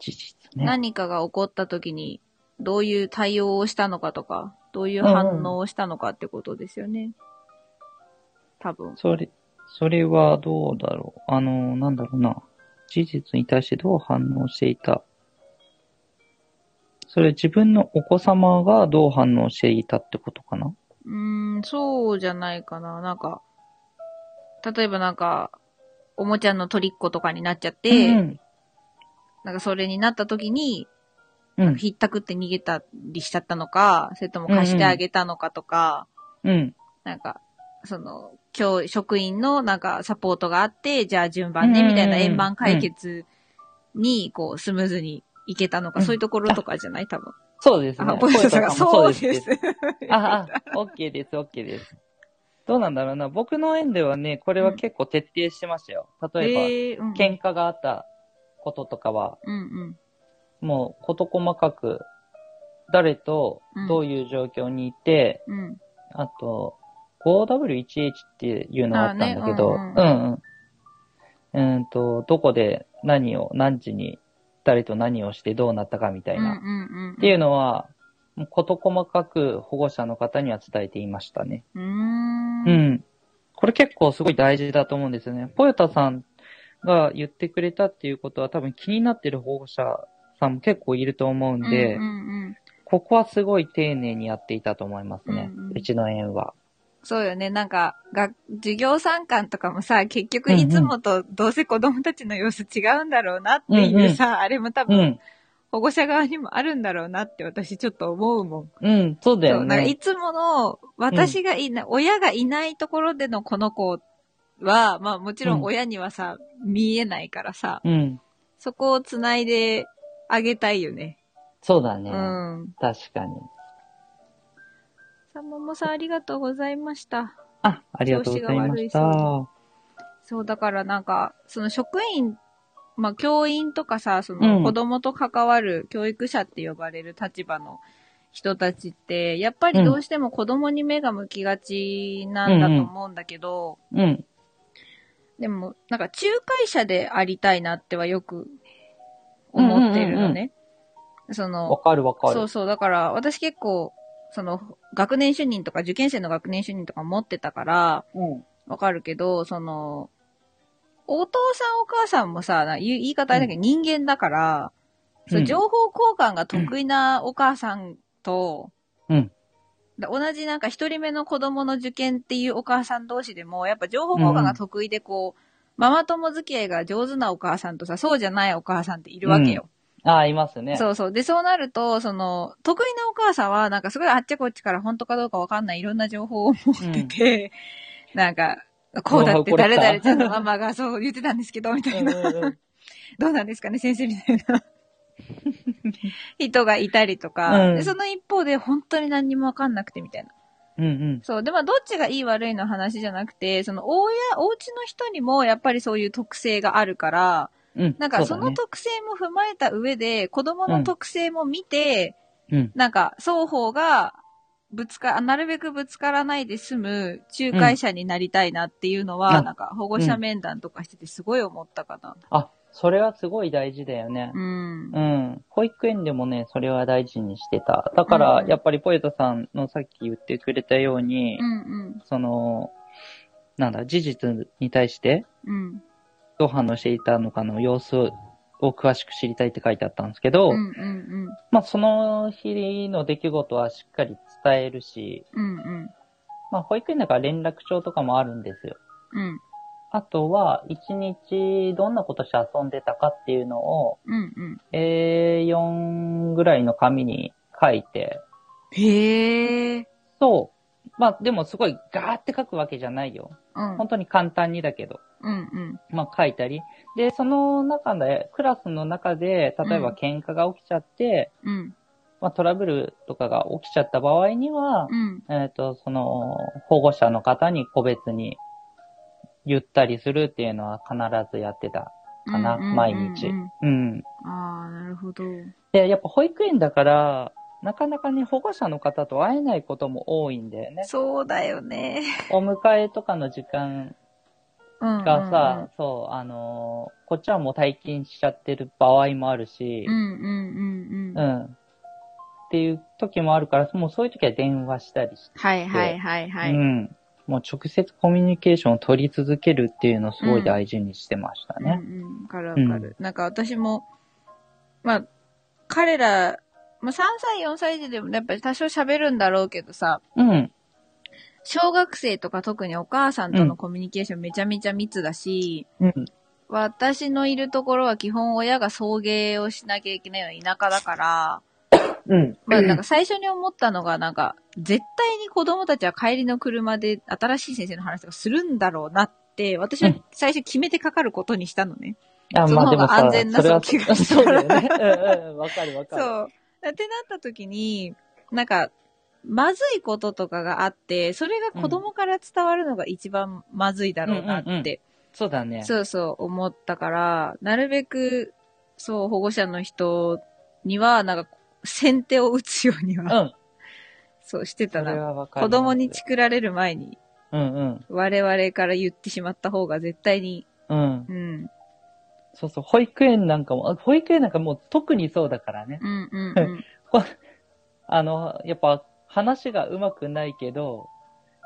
事実ね。何かが起こった時に、どういう対応をしたのかとか、どういう反応をしたのかってことですよね。多分。それ、それはどうだろう。あの、なんだろうな。事実に対してどう反応していた。それ自分のお子様がどう反応していたってことかなうーん、そうじゃないかな。なんか、例えばなんか、おもちゃの取りっことかになっちゃって、うんなんかそれになった時に、うん。ひったくって逃げたりしちゃったのか、それとも貸してあげたのかとか、うん。なんか、その、教、職員のなんかサポートがあって、じゃあ順番ね、みたいな円満解決に、こう、スムーズにいけたのか、うんそういうところとかじゃない？多分。そうですね。あ、ポイントさんが、そうですントさんも。あ、あ、OK です、OK です。どうなんだろうな。僕の園ではね、これは結構徹底してましたよ。例えば、えー、うん。喧嘩があったこととかは、うんうん。もう事細かく、誰とどういう状況にいて、うん。あと、5W1H っていうのがあったんだけど、あねうんうん。うんと、どこで何を、何時に、誰と何をしてどうなったかみたいな。うんうんうん。っていうのは、事細かく保護者の方には伝えていましたね。うーん。う。ん。これ結構すごい大事だと思うんですよね。ポヨタさんが言ってくれたっていうことは多分気になってる保護者さんも結構いると思うんで、うんうんうん。ここはすごい丁寧にやっていたと思いますね。うんうんうちの園は。そうよね。なんか、が、授業参観とかもさ、結局いつもとどうせ子供たちの様子違うんだろうなっていうさ、あれも多分、うん。保護者側にもあるんだろうなって私ちょっと思うもん。うん、そうだよなんかいね。つもの、私がいない、親がいないところでのこの子は、まあもちろん親にはさ、見えないからさ、うん。そこをつないであげたいよね。そうだね。うん。確かに。さももさんありがとうございました。あ、ありがとうございました。そう、だからなんか、その職員、まあ教員とかさ、そうんの子供と関わる教育者って呼ばれる立場の人たちって、やっぱりどうしても子供に目が向きがちなんだと思うんだけど、うん。でも、なんか仲介者でありたいなってはよく思ってるのね。そわの、かるわかる。そうそう、だから私結構、その、学年主任とか受験生の学年主任とか持ってたから、うん。わかるけど、その、お父さんお母さんもさ、な言い言い方あれだけど人間だから、そううん情報交換が得意なお母さんと、うんだ同じなんか一人目の子供の受験っていうお母さん同士でも、やっぱ情報交換が得意でこう、ママ友付き合いが上手なお母さんとさ、そうじゃないお母さんっているわけよ。ああ、いますね。そうそう。で、そうなると、その、得意なお母さんは、なんかすごいあっちこっちから本当かどうかわかんないいろんな情報を持ってて、なんか、こうだって誰々ちゃんのママがそう言ってたんですけど、みたいな。うんうんうんどうなんですかね、先生みたいな人がいたりとか、うんでその一方で本当に何にもわかんなくてみたいな。うんうん。そう。で、まあ、どっちがいい悪いの話じゃなくて、その、親、お家の人にもやっぱりそういう特性があるから、うん。なんかその特性も踏まえた上で、子供の特性も見て、うん。なんか双方がぶつか、なるべくぶつからないで済む仲介者になりたいなっていうのは、うんなんか保護者面談とかしててすごい思ったかな。あ、それはすごい大事だよね。うん。うん。保育園でもね、それは大事にしてた。だから、うんやっぱりポエトさんのさっき言ってくれたように、うんその、なんだ、事実に対してうん。うん。どう反応していたのかの様子を詳しく知りたいって書いてあったんですけど、うんうんまあその日の出来事はしっかり伝えるし、うん。うんまあ保育園だから連絡帳とかもあるんですよ。うん。うんあとは、一日どんなことして遊んでたかっていうのを、うんうん。A4 ぐらいの紙に書いて、へえ。そう。まあでもすごいガーって書くわけじゃないよ。うん。本当に簡単にだけど。うんうん。まあ書いたり。で、その中で、クラスの中で、例えばうん喧嘩が起きちゃって、うん。まあトラブルとかが起きちゃった場合には、うん。えっ、と、その、保護者の方に個別に言ったりするっていうのは必ずやってたかな、うんうんうんうん毎日。うん。ああ、なるほど。で、やっぱ保育園だから、なかなかね、保護者の方と会えないことも多いんだよね。そうだよね。お迎えとかの時間うん。がさ、そう、あのーこっちはもう退勤しちゃってる場合もあるしうん、うんうんううん。ん。っていう時もあるから、もうそういう時は電話したりして、はいはいはいはい。うん。もう直接コミュニケーションを取り続けるっていうのをすごい大事にしてましたね。うんうん。わかるわかる。なんか私も、まあ、彼ら、まあ3歳、4歳児でもやっぱり多少喋るんだろうけどさ、うん。小学生とか特にお母さんとのコミュニケーションめちゃめちゃ密だし、うん。私のいるところは基本親が送迎をしなきゃいけないような田舎だから、うん。まあなんか最初に思ったのがなんか、絶対に子供たちは帰りの車で新しい先生の話とかするんだろうなって、私は最初決めてかかることにしたのね。あ、その方がまあでもさ、安全なそれは気がすそうるだよね。うんうん。わかるわかる。そう。ってなった時に、なんか、まずいこととかがあって、それが子供から伝わるのが一番まずいだろうなって、うんうんうんそうだね。そうそう思ったから、なるべく、そう、保護者の人には、なんか、先手を打つようにうは、ん。そうしてたな。子供にチクられる前に、うんうん。我々から言ってしまった方が絶対に、うん。うん、そうそう。保育園なんかも、あ保育園なんかもう特にそうだからね。うん、うん、うん。あの、やっぱ話が上手くないけど、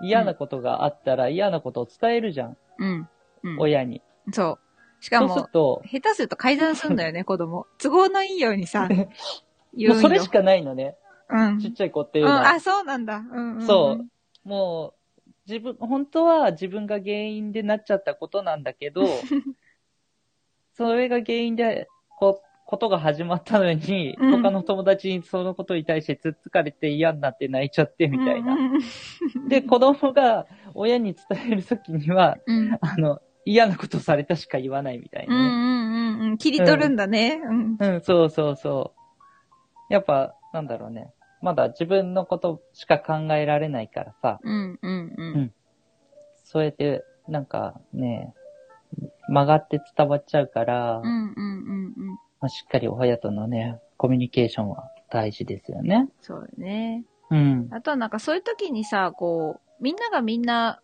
嫌なことがあったら嫌なことを伝えるじゃん。うん、うん。親に。そう。しかそうするも、と、下手すると改ざんすんだよね、子供。都合のいいようにさ、言もうんよ。うそれしかないのね。うん。ちっちゃい子っていううん。あ、そうなんだ。うんうんうん、そう。もう、自分、本当は自分が原因でなっちゃったことなんだけど、それが原因で、こ、ことが始まったのに、うん他の友達にそのことに対してつっつかれて嫌になって泣いちゃってみたいな。うんうんで、子供が親に伝えるときには、うん。あの、嫌なことされたしか言わないみたいなね。んうんうん。切り取るんだね。うん。うん、そうそうそう。やっぱ、なんだろうね。まだ自分のことしか考えられないからさ、うんうんううんん。そうやって、なんかね、曲がって伝わっちゃうから、うんうんうんうん。まあ、しっかり親とのね、コミュニケーションは大事ですよね。そうだね。うん。あとはなんかそういう時にさ、こう、みんながみんな、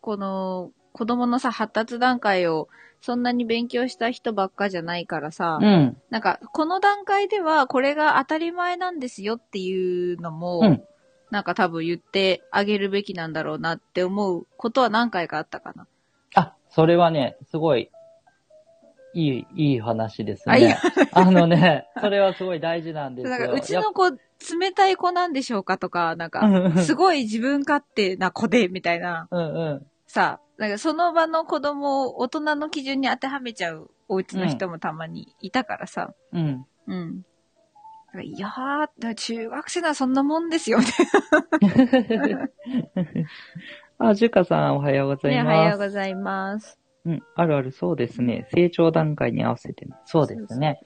この、子供のさ、発達段階をそんなに勉強した人ばっかじゃないからさ、うん。なんか、この段階ではこれが当たり前なんですよっていうのも、うんなんか多分言ってあげるべきなんだろうなって思うことは何回かあったかな。あ、それはね、すごい、いい、いい話ですあいいね。あのね、それはすごい大事なんですよ。なんかうちの子、冷たい子なんでしょうかとか、なんか、すごい自分勝手な子で、みたいな、うんうん。さ、なんかその場の子供を大人の基準に当てはめちゃうお家の人もたまにいたからさ、うん。うん。いやー、中学生ならそんなもんですよ、みたい あ、ジュカさんおはようござな。ね、います。おはようございます。うん、あるある、そうですね。成長段階に合わせてね。そうですね。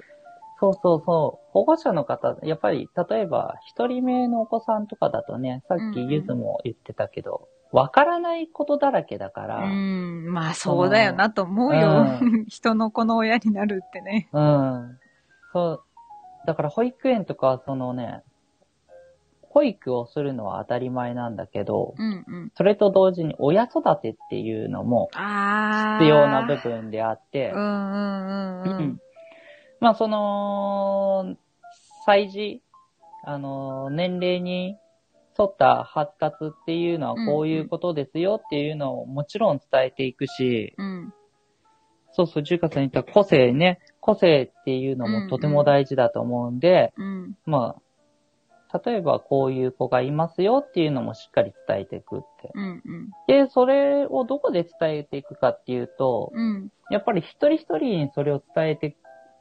そうそうそう。保護者の方、やっぱり、例えば、一人目のお子さんとかだとね、さっうんうんきゆずも言ってたけど、わ、からないことだらけだかうら、ん、まあそうだよなと思うよ。う人の子の親になるってね。うん。そう。だから保育園とかはそのね、保育をするのは当たり前なんだけど、うんうん。それと同時に親育てっていうのも。必要な部分であって、うんうんうんううんん。まあ、その、歳児、あの、年齢に沿った発達っていうのはこういうことですよっていうのをもちろん伝えていくし、うん。そうそう、ジュカさん言った個性ね、個性っていうのもとても大事だと思うんで、うん。まあ、例えばこういう子がいますよっていうのもしっかり伝えていくって。うん。うん。で、それをどこで伝えていくかっていうと、うん。やっぱり一人一人にそれを伝えてい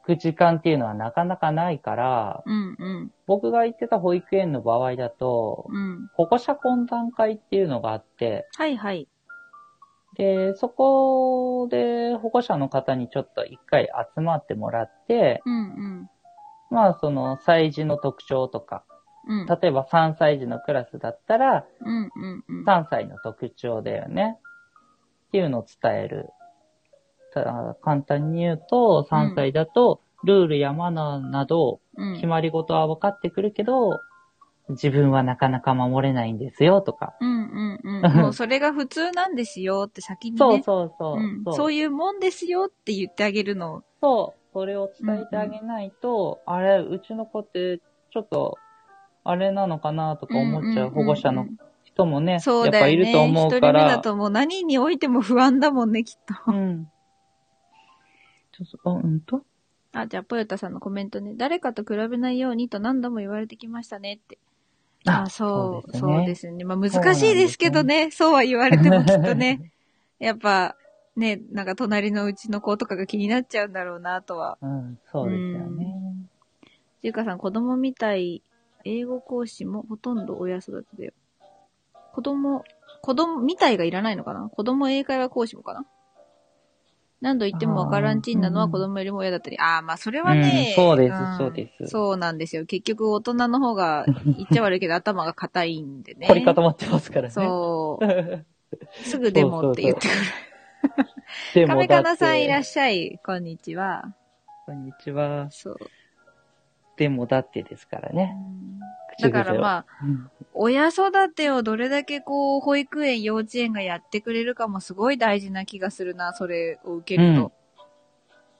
く時間っていうのはなかなかないから、うん。うん。僕が行ってた保育園の場合だと、うん。保護者懇談会っていうのがあって、はいはい。で、そこで保護者の方にちょっと一回集まってもらって、うん。まあその催事の特徴とか、うん。うん。例えば3歳児のクラスだったら、うん。うん。うん。3歳の特徴だよね。っていうのを伝える。ただ簡単に言うと、3歳だと、ルールやマナーなど、うん決まり事は分かってくるけど、自分はなかなか守れないんですよ、とか。うんうんうん。もうそれが普通なんですよって先にね。そうそうそう。うんそうそういうもんですよって言ってあげるの。そう。それを伝えてあげないと、あれ、うちの子って、ちょっと、あれなのかなとか思っちゃう保護者の人もね、そうだよね。やっぱいると思うから。一人目だともう何においても不安だもんね、きっと。うん。ちょっと、あ、うんと？あ、じゃあ、ポヨタさんのコメントね。誰かと比べないようにと何度も言われてきましたねって。あ、そう、そうですね。まあ難しいですけどね。そうは言われてもきっとね。やっぱ、ね、なんか隣のうちの子とかが気になっちゃうんだろうなとは。うん、そうですよね。ちゆかさん、子供みたい、英語講師もほとんど親育てだよ。子供、子供みたいがいらないのかな？子供英会話講師もかな？何度言ってもわからんちんなのは子供よりも親だったり。ああー、まあそれはね、うんそうですんそうですそうなんですよ。結局大人の方が、言っちゃ悪いけど 頭が硬いんでね。凝り固まってますからね。そう。すぐでもって言ってくる。で亀かなさんいらっししゃい。こんにちは。こんにちは。そう。でもだってですからね。だからまあ、あ、うん親育てをどれだけこう、保育園、幼稚園がやってくれるかもすごい大事な気がするな、それを受けると。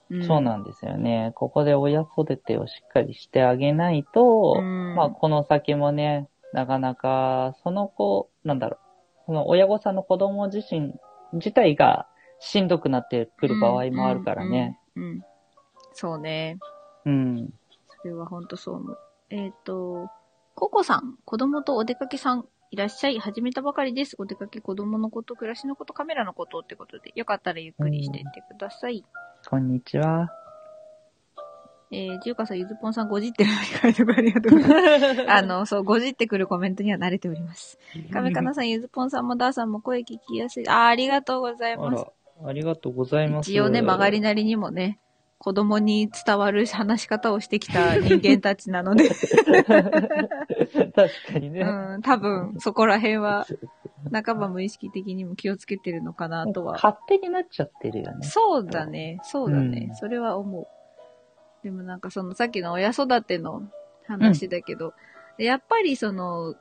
うんそうなんですよね。ここで親育てをしっかりしてあげないと、うんまあ、この先もね、なかなか、その子、なんだろう、その親御さんの子供自身、自体がしんどくなってくる場合もあるからね。うん。うんうんそうね。うん。それは本当そう思う。えっ、と、ココさん、子供とお出かけさん、いらっしゃい。始めたばかりです。お出かけ、子供のこと、暮らしのこと、カメラのことってことで、よかったらゆっくりしていってください。こんにちは。えー、ジューカさん、ゆずぽんさん、ごじってる書いてありがとうございます。あの、そう、ごじってくるコメントには慣れております。亀かなさん、ゆずぽんさんもダーさんも声聞きやすい。あー、ありがとうございあます。ら、ありがとうございます。一応ね、曲がりなりにもね、子供に伝わる話し方をしてきた人間たちなので、確かにね。うん、多分、そこら辺は、半ば無意識的にも気をつけてるのかなとは。勝手になっちゃってるよね。そうだね、そうだね、うんそれは思う。でもなんかそのさっきの親育ての話だけど、やっぱりその、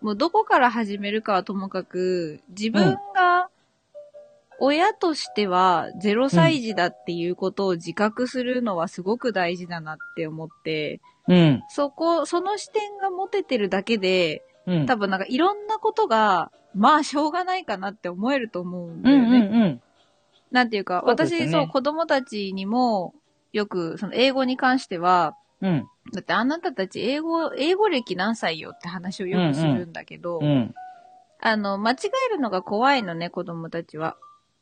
もうどこから始めるかはともかく、自分が親としては0歳児だっていうことを自覚するのはすごく大事だなって思って、うん。そこ、その視点が持ててるだけで、うん。多分なんかいろんなことが、まあしょうがないかなって思えると思うんだうんよね。うんうん。なんていうか、そうね私、そう、子供たちにも、よく、その英語に関しては、うん。だってあなたたち英語、英語歴何歳よって話をよくするんだけど、うん。あの、間違えるのが怖いのね、子供たちは。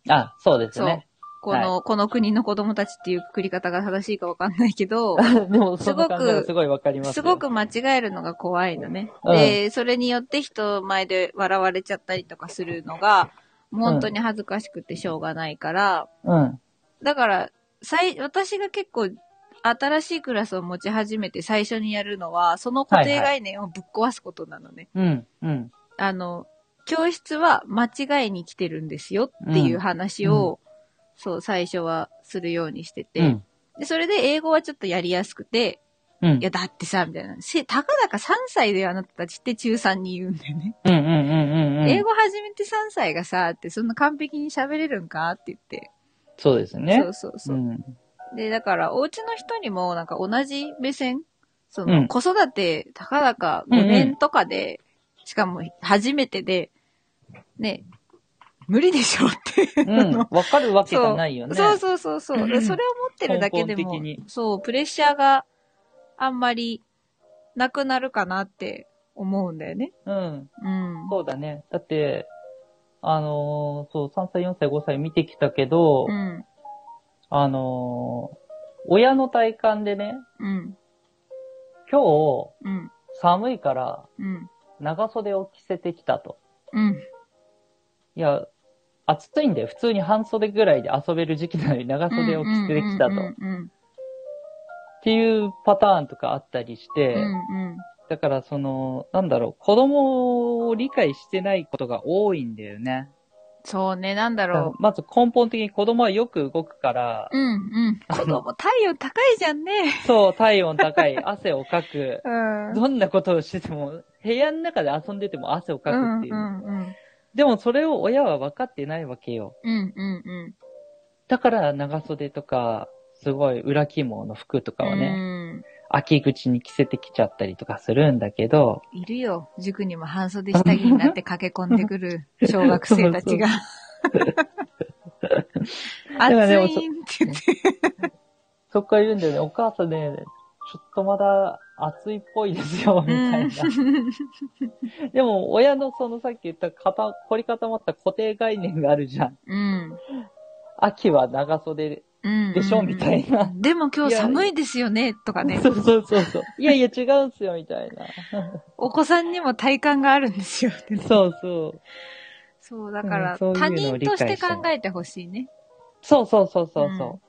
あ、そうですね。この、この国の子供たちっていうくくり方が正しいかわかんないけど、でも、そのすごいわかりますよ。すごく間違えるのが怖いのね。うんで、それによって人前で笑われちゃったりとかするのが、本当に恥ずかしくてしょうがないから、うん。だから、最、私が結構、新しいクラスを持ち始めて最初にやるのは、その固定概念をぶっ壊すことなのね。うん。うん。あの、教室は間違いに来てるんですよっていう話を、そう、最初はするようにしてて、うん。で、それで英語はちょっとやりやすくて、うん。いや、だってさ、みたいな。せ、たかだか3歳であなたたちって中3に言うんだよね。うんうんうんうんうん。英語始めて3歳がさ、ってそんな完璧に喋れるんかって言って。そうですね。そうそうそう。ん。で、だから、お家の人にも、なんか同じ目線そうんの、子育て、たかだか5年とかで、しかも初めてで、ね、無理でしょって。うん。わかるわけがないよね。そうそうそうそう。でそれを持ってるだけでもそう、プレッシャーがあんまりなくなるかなって思うんだよね。うん。うん。そうだね。だって、あのーそう、3歳、4歳、5歳見てきたけど、うん。あのー親の体感でね、うん。今日、うん。寒いから、うん。長袖を着せてきたと。うん。いや、暑いんだよ。普通に半袖ぐらいで遊べる時期なのに長袖を着せてきたと。うんっうんていうパターンとかあったりして、うんうん。だからその、なんだろう、子供を理解してないことが多いんだよね。そうね、なんだろまず根本的に子供はよく動くから、う。うんうん。子供体温高いじゃんね。そう、体温高い、汗をかく。うん。どんなことをしてても、部屋の中で遊んでても汗をかくっていう。うんうんでもそれを親は分かってないわけよ。うん。うんうんだから長袖とか、すごい裏起毛の服とかうん。をね、うん。秋口に着せてきちゃったりとかするんだけど、いるよ。塾にも半袖下着になって駆け込んでくる 小学生たちが。暑らねいんって言って。そっから言うんだよね、お母さんね、ちょっとまだ暑いっぽいですよ、みたいな。でも、親のそのさっき言った固凝り固まった固定概念があるじゃん。うん。秋は長袖。うん。でしょみたいな。でも今日寒いですよね、とかね。そうそうそうそう。いやいや違うんすよ、みたいな。お子さんにも体感があるんですよね。そうそう。そう、だから、うんそういうの他人として解して考えてほしいね。そうそうそうそうそ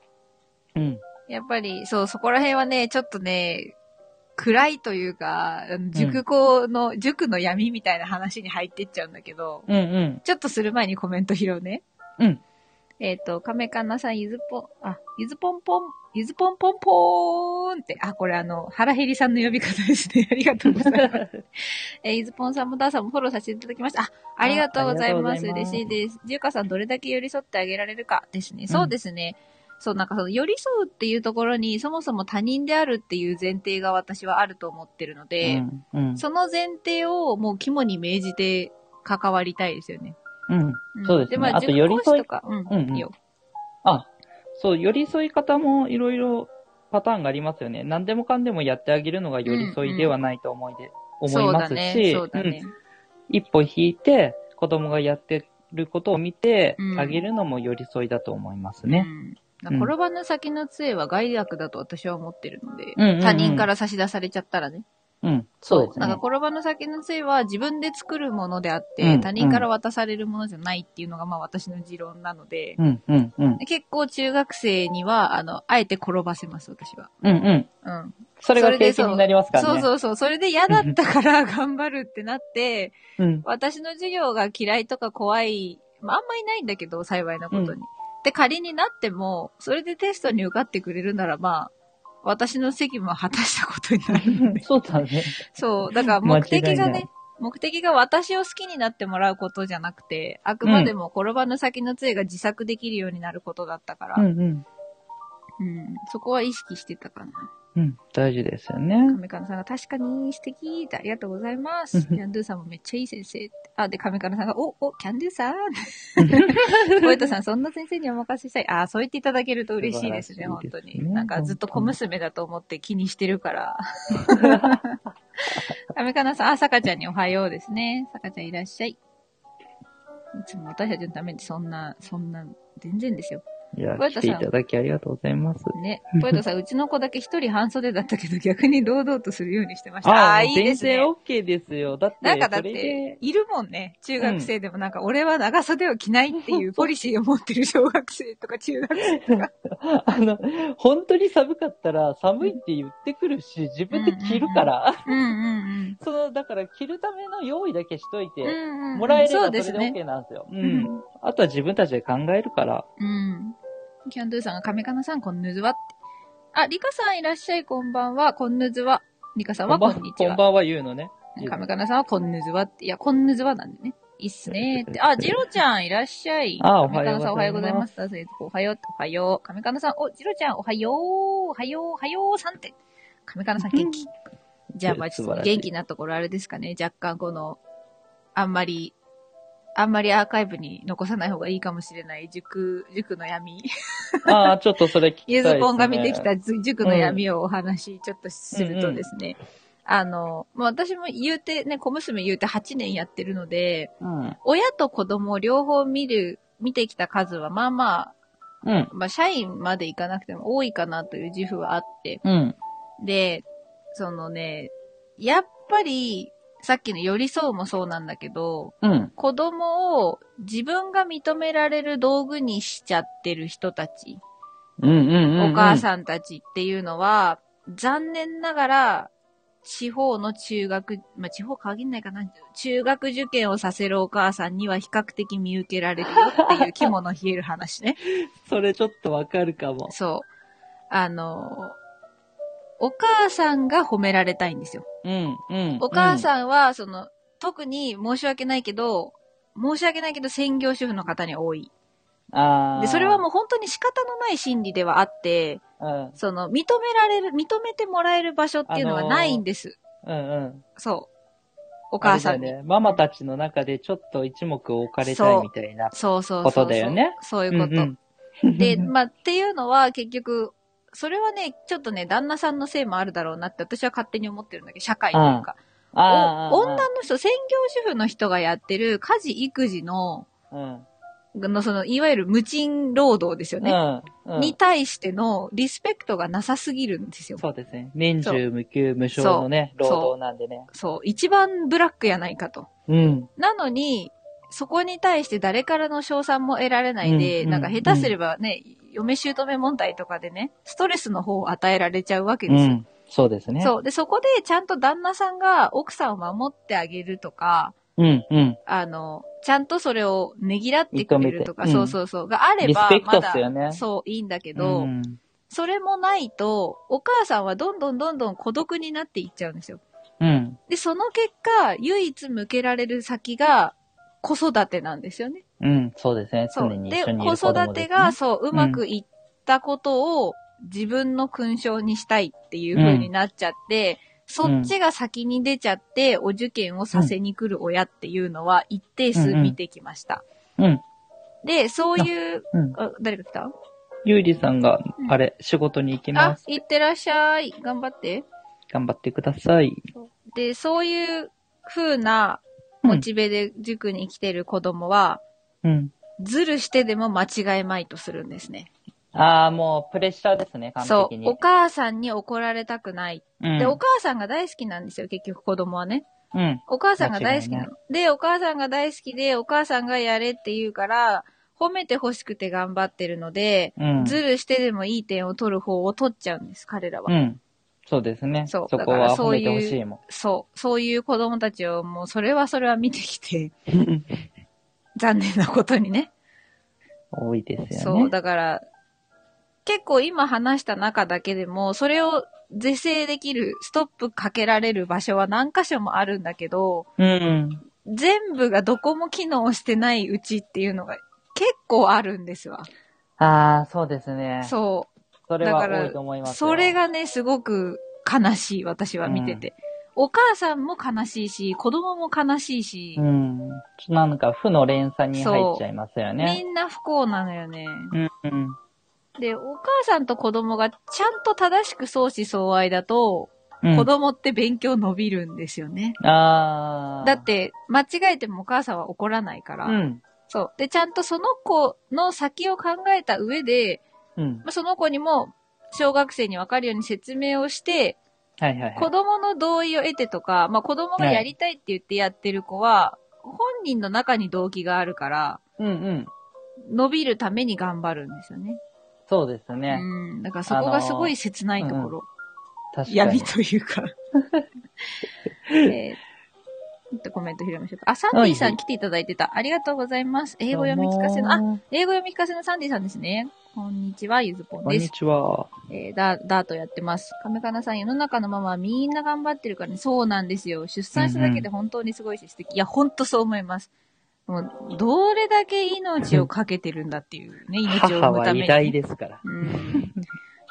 う。うん。やっぱり、そう、そこら辺はね、ちょっとね、暗いというか、塾校の、塾の闇みたいな話に入ってっちゃうんだけど、うんうん。ちょっとする前にコメント拾うね。うん。えっ、と、亀かなさん、ゆずぽん、あ、ゆずぽんぽん、ゆずぽんぽんぽーんって、あ、これあの、腹減りさんの呼び方ですね。ありがとうございます。えーゆずぽんさんもダーさんもフォローさせていただきました。あ、ありがとうございます。ます嬉しいです。じゅうかさん、どれだけ寄り添ってあげられるかですね。そうですね。そう、なんかその寄り添うっていうところに、そもそも他人であるっていう前提が私はあると思ってるので、うんうん。その前提をもう肝に銘じて関わりたいですよね。うん。んそうですねまあ、あと塾寄り添いうん、うんうんいいよ。あ、そう、寄り添い方もいろいろパターンがありますよね。何でもかんでもやってあげるのが寄り添いではないと思いで、思いますし、そうだね。そうだね。うん一歩引いて子供がやってることを見てうんあげるのも寄り添いだと思いますね。うん転ばぬ先の杖は害悪だと私は思ってるので、うんうんうん他人から差し出されちゃったらね。うん、そうですねなんか。転ばぬ先の杖は自分で作るものであって、うん他人から渡されるものじゃないっていうのがまあ私の持論なので、うん、うん、うん。結構中学生には、あの、あえて転ばせます、私は。うん、うん。うん。それが経験になりますからね。そうそうそう。それで嫌だったから 頑張るってなって、うん。私の授業が嫌いとか怖い、まあ、あんまいないんだけど、幸いなことに。で、仮になっても、それでテストに受かってくれるなら、まあ、私の責務は果たしたことになる。そうだね。そう。だから目的がね、目的が私を好きになってもらうことじゃなくて、あくまでも転ばぬ先の杖が自作できるようになることだったから、うん、うん、うん。そこは意識してたかな。うん、大事ですよね。亀かなさんが確かに素敵ってありがとうございます。うんキャンドゥさんもめっちゃいい先生。あ、で、亀かなさんが、お、お、キャンドゥさん？ポエトさん、そんな先生にお任せしたい。あ、そう言っていただけると嬉しいですね、素晴本当に。なんかずっと小娘だと思って気にしてるから。亀かなさん、あ、さかちゃんにおはようですね。さかちゃんいらっしゃい。いつも私たちのためにそんな、そんな、全然ですよ。いやポエ、トさん来ていただきありがとうございます。ね。ポエトさん、うちの子だけ一人半袖だったけど、逆に堂々とするようにしてました。ああ、いい全ですね然。OK ですよ。だって、なんかだっそれてで、いるもんね。中学生でもなんか、俺は長袖を着ないっていうポリシーを持ってる小学生とか中学生とか。あの、本当に寒かったら寒いって言ってくるし、自分で着るから、うんうん その、だから着るための用意だけしといて、うん。うんうんもらえればそそうれでですね。OK なんですよ。う。うんん。あとは自分たちで考えるから。うん。キャンドゥさんが、亀かなさん、こんぬずわって。あ、リカさんいらっしゃい、こんばんは。こんぬずわ。リカさんは、こんにちは。こんばんは言うのね。亀かなさんは、こんぬずわって。いや、こんぬずわなんでね。いいっすねって。あ、ジロちゃんいらっしゃい。あおは亀かなさんおはようございまます。おはよう、おはよう。亀かなさん、お、ジロちゃんおはよう、おはよう、おはようさんって。亀かなさん元気。じゃあ、まあちょっと元気なところあれですかね。若干この、あんまり、あんまりアーカイブに残さない方がいいかもしれない塾、塾の闇。ああ、ちょっとそれ聞きたいね。ゆずぽんが見てきたず塾の闇をお話ちょっとするとですね、あの、まあ、私も言うてね、小娘言うて8年やってるので、うん。親と子供を両方見る、見てきた数はまあまあ、うん。まあ社員までいかなくても多いかなという自負はあって、うん。で、そのね、やっぱり、さっきの寄り添うもそうなんだけど、うん。子供を自分が認められる道具にしちゃってる人たち、うんうんうん。お母ん。さんたちっていうのは、残念ながら、地方の中学、まあ、地方限んないかな。中学受験をさせるお母さんには比較的見受けられるよっていう肝の冷える話ね。それちょっとわかるかも。そう。あの、お母さんが褒められたいんですよ。うん。うん。お母さんは、その、特に申し訳ないけど、申し訳ないけど専業主婦の方に多い。ん、ああ。で、それはもう本当に仕方のない心理ではあって、うん。その、認められる、認めてもらえる場所っていうのはないんです。うんうん。そう。お母さんね。ママたちの中でちょっと一目置かれたそいうみたいな。そうそうそうそう。ことだよねそういうこと。うんうんで、まあ、っていうのは結局、それはね、ちょっとね、旦那さんのせいもあるだろうなって私は勝手に思ってるんだけど、社会というか。女の人、専業主婦の人がやってる家事育児の、うん。のその、いわゆる無賃労働ですよね。うん。うん。に対してのリスペクトがなさすぎるんですよ。そうですね。年中無休無償のね、労働なんでね。そう。一番ブラックやないかと。うん。なのに、そこに対して誰からの賞賛も得られないで、うんなんか下手すればね、嫁姑問題とかでね、ストレスの方を与えられちゃうわけですよ。うん。そうですね。そう。で、そこでちゃんと旦那さんが奥さんを守ってあげるとか、う。うん。うん。あの、ちゃんとそれをねぎらってくれるとか、認めてそうそうそう、があれば、まっすよねだ、そう、いいんだけど、うん。それもないと、お母さんはどんどんどんどん孤独になっていっちゃうんですよ。うん。で、その結果、唯一向けられる先が子育てなんですよね。うん。そうですね。そう。常にで、一緒にいる子子供ですね育てが、そう、うまくいったことを自分の勲章にしたいっていう風になっちゃって、そっちが先に出ちゃって、お受験をさせに来る親っていうのは一定数見てきました。うん。で、そういう、うん。あ誰か来た？ゆうりさんがう、んあれ、仕事に行きあます、。いってらっしゃい。頑張って。頑張ってください。で、そういう風なモチベで塾に来てる子供は、うん。ずるしてでも間違えまいとするんですね。ああ、もうプレッシャーですね、完そう。璧に。お母さんに怒られたくない。うん。で、お母さんが大好きなんですよ、結局子供はね。うん。お母さんが大好きなの。で、お母さんが大好きで、お母さんがやれって言うから、褒めて欲しくて頑張ってるので、うん。ずるしてでもいい点を取る方を取っちゃうんです、彼らは。うん。そうですね。そそうこだからは褒めそういうてほしいもそう。そういう子供たちをもう、それはそれは見てきて、ん。残念なことにね。多いですよね。そう。だから、結構今話した中だけでも、それを是正できる、ストップかけられる場所は何箇所もあるんだけど、うん。全部がどこも機能してないうちっていうのが結構あるんですわ。ああ、そうですね。そう。それはだから多いと思いますよ。それがね、すごく悲しい、私は見てて。お母さんも悲しいし、子供も悲しいし、うん。なんか負の連鎖に入っちゃいますよみね。んな不幸なのよね。うん。うん。で、お母さんと子供がちゃんと正しく相思相愛だと、うん、子供って勉強伸びるんですよね。ああ。だっ、て、間違えてもお母さんは怒らないから。うん。そう。で、ちゃんとその子の先を考えた上で、うん。まあその子にも、小学生にわかるように説明をして、はいはいはい。子供の同意を得てとか、まあ子供がやりたいって言ってやってる子は、本人の中に動機があるから、うんうん。伸びるために頑張るんですよね。そうですね。うん。だからそこがすごい切ないところ。確かに。闇というか。えーちょっとコメント拾いましょうか。あ、サンディさん来ていただいてた。ありがとうございます。英語読み聞かせの、あ、あ、英語読み聞かせのサンディさんですね。こんにちは、ゆずぽんこんにです。ちは。えーダダートやってます。亀かなさん、世の中のママはみんな頑張ってるからね。そうなんですよ。出産しただけで本当にすごいし、素敵。いや、本当そう思います。もう、どれだけ命をかけてるんだっていうね、命を母は偉産むために、ね。大ですから。うん。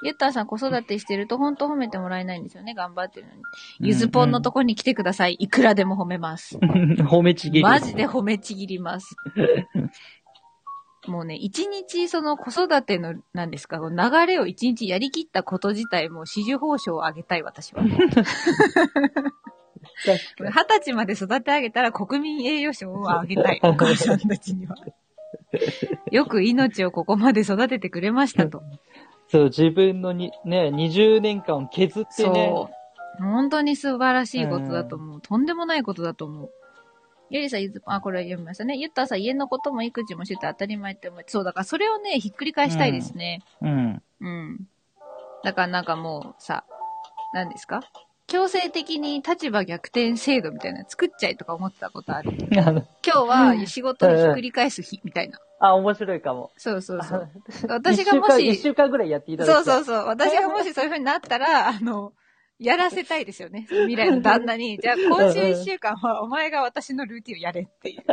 ゆったんさん子育てしてると本当褒めてもらえないんですよね。頑張ってるのに。ゆずぽんのとこに来てください。いくらでも褒めます。褒めちぎり。マジで褒めちぎります。もうね、一日その子育ての、なんですか、流れを一日やりきったこと自体も支持報奨をあげたい、私は。二十歳まで育て上げたら国民栄誉賞をあげたい、お母さんたちには。よく命をここまで育ててくれましたと。そう、自分のに、ね、20年間を削ってね。そう。本当に素晴らしいことだと思う。とんでもないことだと思う。ゆりさん、ゆず、あ、これは読みましたね。ゆったさん、家のことも育児もしてて当たり前って思う。そう、だからそれをね、ひっくり返したいですね。うん。うん。だからなんかもうさ、何ですか？強制的に立場逆転制度みたいなの作っちゃいとか思ってたことある。今日は仕事にひっくり返す日みたいな。あ、面白いかも。そうそうそう。あ私がもし一週間ぐらいやっていただい。そうそうそう。私がもしそういう風になったら、あの、やらせたいですよね。未来の旦那に。じゃあ今週一週間はお前が私のルーティンをやれっていう。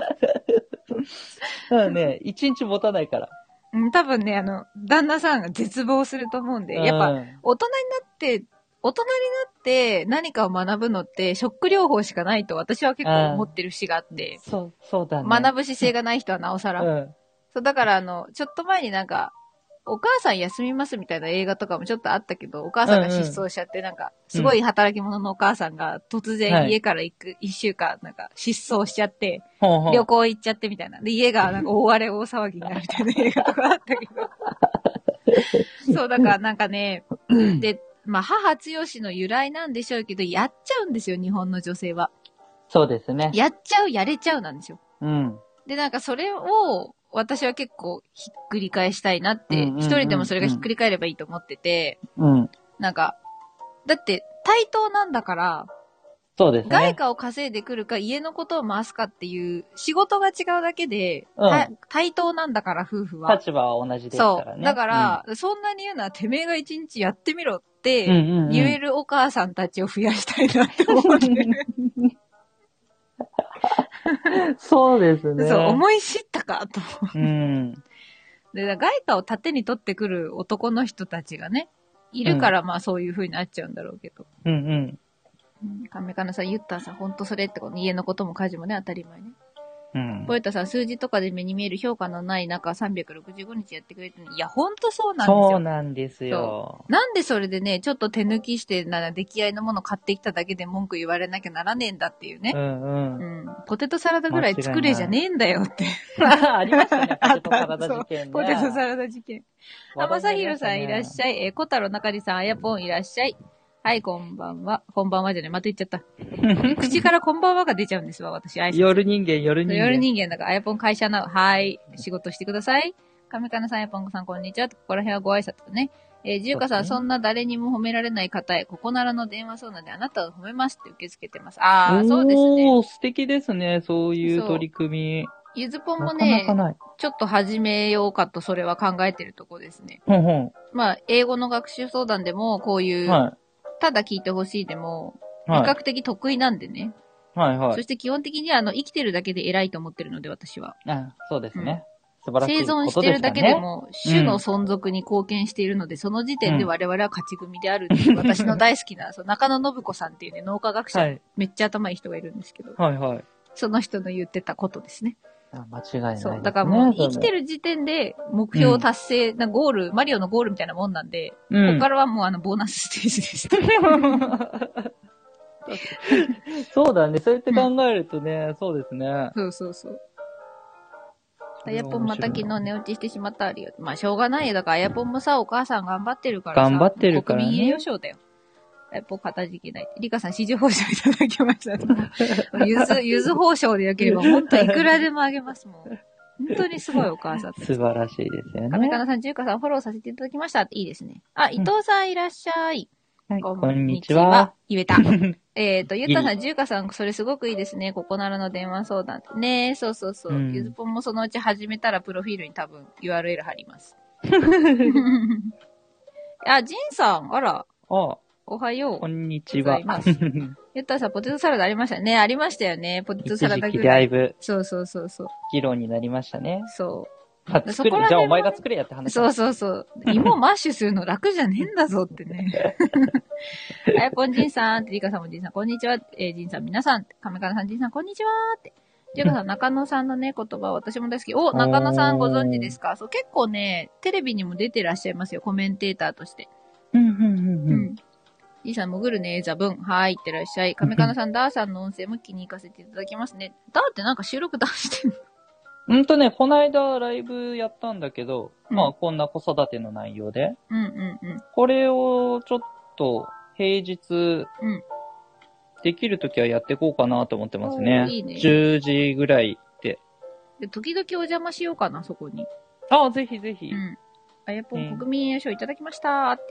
うんね、一日持たないから。うん、多分ね、あの、旦那さんが絶望すると思うんで、やっぱ、うん大人になって、大人になって何かを学ぶのって、ショック療法しかないと私は結構思ってる節があって、そう、そうだね。学ぶ姿勢がない人はなおさら。うん。そう、だからあの、ちょっと前になんか、お母さん休みますみたいな映画とかもちょっとあったけど、お母さんが失踪しちゃって、なんか、すごい働き者のお母さんが突はい然家から行く、一週間、なんか失踪しちゃって、旅行行っちゃってみたいな。で、家がなんか大荒れ大騒ぎになるみたいな映画とかあったけど。そう、だからなんかね、で、まあ、母強しの由来なんでしょうけど、やっちゃうんですよ、日本の女性は。そうですね。やっちゃう、やれちゃうなんですよ。うん。で、なんかそれを、私は結構ひっくり返したいなって、うんうんうんうん一人でもそれがひっくり返ればいいと思ってて、うん。なんか、だって対等なんだから、そうですね。外貨を稼いでくるか家のことを回すかっていう仕事が違うだけで、うんた対等なんだから夫婦は。立場は同じですからね。そう。だから、そんなに言うのはてめえが一日やってみろっうん、てうんうんうん言えるお母さんたちを増やしたいなって思ってる。そうですね。そう、思い知ったかと思ううん。で、だから外貨を盾に取ってくる男の人たちがね、いるから、まあそういう風になっちゃうんだろうけど。うんうん。うん。カメカナさん、言ったらさ、ほんとそれってこと、家のことも家事もね、当たり前ね。うエタさん、数字とかで目に見える評価のない中、365日やってくれてるいや、ほんとそうなんですそうよ。なんですよ。なんでそれでね、ちょっと手抜きして、なら出来合いのもの買ってきただけで文句言われなきゃならねえんだっていうねう。んうん。うん。ポテトサラダぐらい作れじゃねえんだよって。ありましたね、ポテトサラダ事件ね。ポテトサラダ事件。あ、まさひろさんいらっしゃゃい。えー、小太郎中里さん、あやぽんいらっしゃい。はい、こんばんは。こんばんはじゃねまた言っちゃった。い。口からこんばんはが出ちゃうんですわ、私。夜人間、夜人間。夜人間だから、あやぽん会社の、はい、仕事してください。亀かなさん、あやぽんさん、こんにちは。ここら辺はご挨拶ね。えー、じゅうかさん、そんな誰にも褒められない方へ、ここならの電話相談であなたを褒めますって受け付けてます。ああ、そうですね。素敵ですね、そういう取り組み。ゆずぽんもなかねなかない。ちょっと始めようかと、それは考えてるとこですね。ほんほまあ、英語の学習相談でも、こういん。う、はただ聞いてほしいでも、い。はい。比較的得意なんでね。はいはいそ。して基本的には、あの、生きてるだけで偉いと思ってるので、私は。あそうですね。素晴らしい生存してるだけでも、種の存続に貢献しているので、その時点で我々は勝ち組であるっていう、私の大好きな、そう中野信子さんっていうね、脳科学者、はい。めっちゃ頭いい人がいるんですけど、はいはい。その人の言ってたことですね。あ間違いないね。そう。だからもう、生きてる。る時点で、目標達成なゴール、マリオのゴールみたいなもんなんで、うんここからはもうあの、ボーナスステージです。そうだね。そうやって考えるとね、そうですね。そうそうそう。あやぽんまた昨日寝落ちしてしまったあるよ。まあ、しょうがないよ。だから、あやぽんもさ、お母さん頑張ってるからさ。頑張ってるからね国民栄誉賞だよ。あやぽん、かたじけない。リカさん、支持報奨いただきました。ゆず、ゆず報奨でよければ、ほんといくらでもあげますもん。本当にすごいお母さん。素晴らしいですよね。亀かなさん、中華さん、フォローさせていただきました。いいですね。あ、伊藤さんいらっしゃい。はいここんにちは。。言えた。えっと、ゆったさん、中華さん、それすごくいいですね。ここならの電話相談。ねそうそうそう。うんゆずぽんもそのうち始めたら、プロフィールに多分 URL 貼ります。あ、ジンさん、あら、あ、おはよう。こんにちは。ゆ ったさん、ポテトサラダありましたね。ありましたよね。ポテト一サラダぐらい。だいぶそうそうそうそう。議論になりましたね。そう。作れ、じゃあお前が作れやって話。そうそうそう。芋マッシュするの楽じゃねえんだぞってね。あやぽんじんさん、てりかさんもじんさん、こんにちは。えー、じんさん、皆さん、かめかなさん、じんさん、こんにちはって。じゅうかさん、中野さんのね、言葉、私も大好き。お、中野さんご存知ですか？そう、結構ね、テレビにも出てらっしゃいますよ、コメンテーターとして。うん、うん、う。じいさん、潜るね、ザブン。はい、いってらっしゃい。亀かなさん、ダーさんの音声も気に入かせていただきますね。ダーってなんか収録出してんの？うんとね、この間ライブやったんだけど、うんまあこんな子育ての内容で、うんうんうん。これをちょっと平日、うんできるときはやっていこうかなと思ってますおね。ーいいね10時ぐらいで。で、時々お邪魔しようかな、そこに。あ、ぜひぜひ。うん。あやぽうんん国民栄誉賞いただきましたって。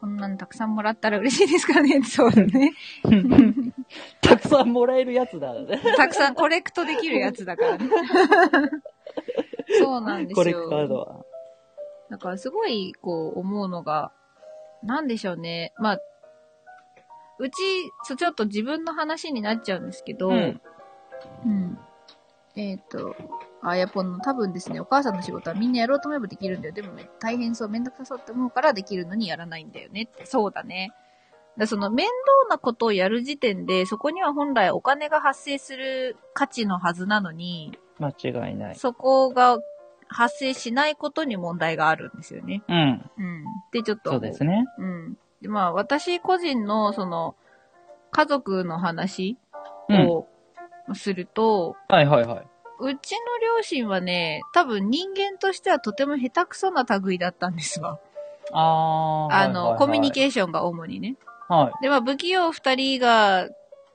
こんなのたくさんもらったら嬉しいですからね。そうだね。たくさんもらえるやつだ。たくさんコレクトできるやつだからね。そうなんですよ。コレクタードは。だからすごい、こう、思うのが、なんでしょうね。まあ、うち、ちょっと自分の話になっちゃうんですけど、うん。うん。えっ、と、あやぽんの多分ですね、お母さんの仕事はみんなやろうと思えばできるんだよ。でもめ大変そう、めんどくさそうって思うからできるのにやらないんだよねって。そうだね。だその面倒なことをやる時点で、そこには本来お金が発生する価値のはずなのに、間違いない。そこが発生しないことに問題があるんですよね。うん。うん。で、ちょっと。そうですね。うん。で、まあ、私個人の、その、家族の話うん。をすると、はいはいはい。うちの両親はね、多分人間としてはとても下手くそな類だったんですわ。あー。あの、コミュニーケーションが主にね。はい。で、まあ、不器用二人が、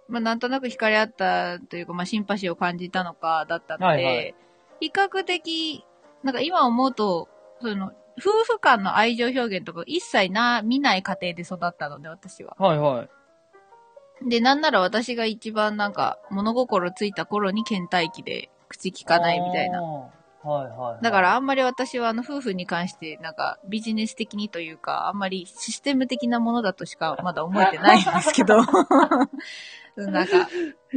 まあ、なんとなく惹かれ合ったというか、まあ、シンパシーを感じたのかだったので、はいはい比較的、なんか今思うと、その、夫婦間の愛情表現とか一切な、見ない家庭で育ったので、私は。はいはい。で、なんなら私が一番なんか、物心ついた頃に倦怠期で口聞かないみたいな。はいはいはい。だからあんまり私はあの夫婦に関してなんかビジネス的にというかあんまりシステム的なものだとしかまだ思えてないんですけど なんか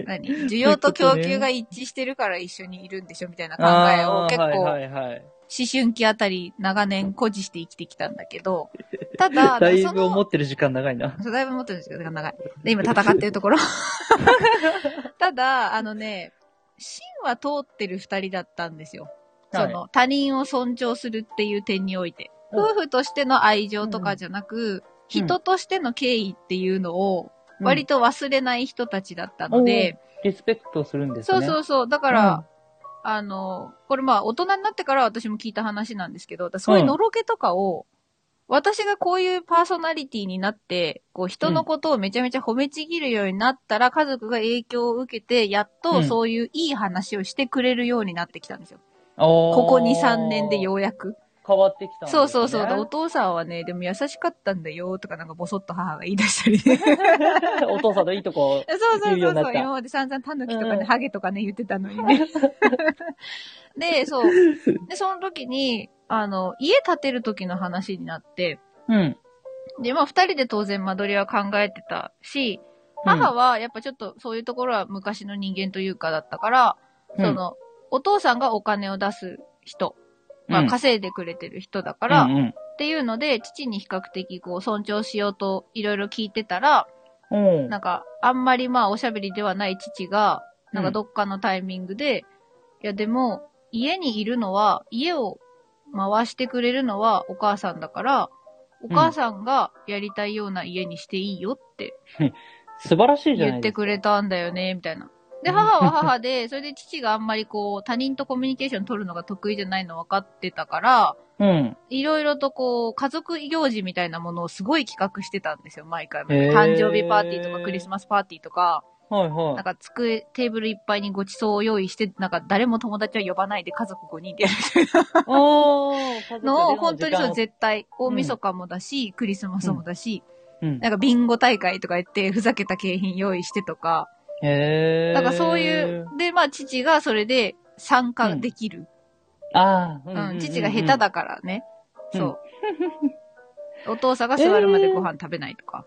何需要と供給が一致してるから一緒にいるんでしょみたいな考えを結構。思春期あたり長年誇示して生きてきたんだけどただ だいぶ思ってる時間長いな。そうだいぶ持ってるんですけど長いで今戦ってるところ ただあのね芯は通ってる二人だったんですよ。その、他人を尊重するっていう点において。うん。夫婦としての愛情とかじゃなく、人としての敬意っていうのを割と忘れない人たちだったので、リスペクトするんですそうね。そうそう。だから、あの、これまあ大人になってから私も聞いた話なんですけど、そういうのろけとかを、私がこういうパーソナリティになって、こう人のことをめちゃめちゃ褒めちぎるようになったら、家族が影響を受けて、やっとうんそういういい話をしてくれるようになってきたんですよ。こここ2、3年でようやく。変わってきたねそうそうそう。お父さんはね、でも優しかったんだよとかなんかボソッと母が言い出したりね。お父さんのいいとこ。そうそうそうそう。今まで散々タヌキとかね、うんハゲとかね、言ってたのにね。で、そう。で、その時に、あの、家建てる時の話になって、うん。で、まあ二人で当然間取りは考えてたし、母はやっぱちょっとそういうところは昔の人間というかだったから、うんその、お父さんがお金を出す人、まあうん稼いでくれてる人だから、うんっていうので、父に比較的こう尊重しようといろいろ聞いてたら、うん。うんなんかあんまりまあおしゃべりではない父が、なんかどっかのタイミングで、いやでも家にいるのは、家を回してくれるのはお母さんだから、お母さんがやりたいような家にしていいよって 素晴らしいじゃな言って。くれたんだよね、みたいな。で、母は母で、それで父があんまりこう、他人とコミュニケーション取るのが得意じゃないの分かってたから、うん。いろいろとこう、家族行事みたいなものをすごい企画してたんですよ、毎回。誕生日パーティーとかクリスマスパーティーとか、はいはなんか机、テーブルいっぱいにごちそうを用意して、なんか誰も友達は呼ばないで家族5人でやるみたいい。おー、なのを、本当にそう、ぜ絶対、大晦日もだし、クリスマスもだし、うん。なんかビンゴ大会とか言って、ふざけた景品用意してとか、へー。だからそういう、で、まあ父がそれで参加できる。ああ、うん、父が下手だからね。うんそう。お父さんが座るまでご飯食べないとか。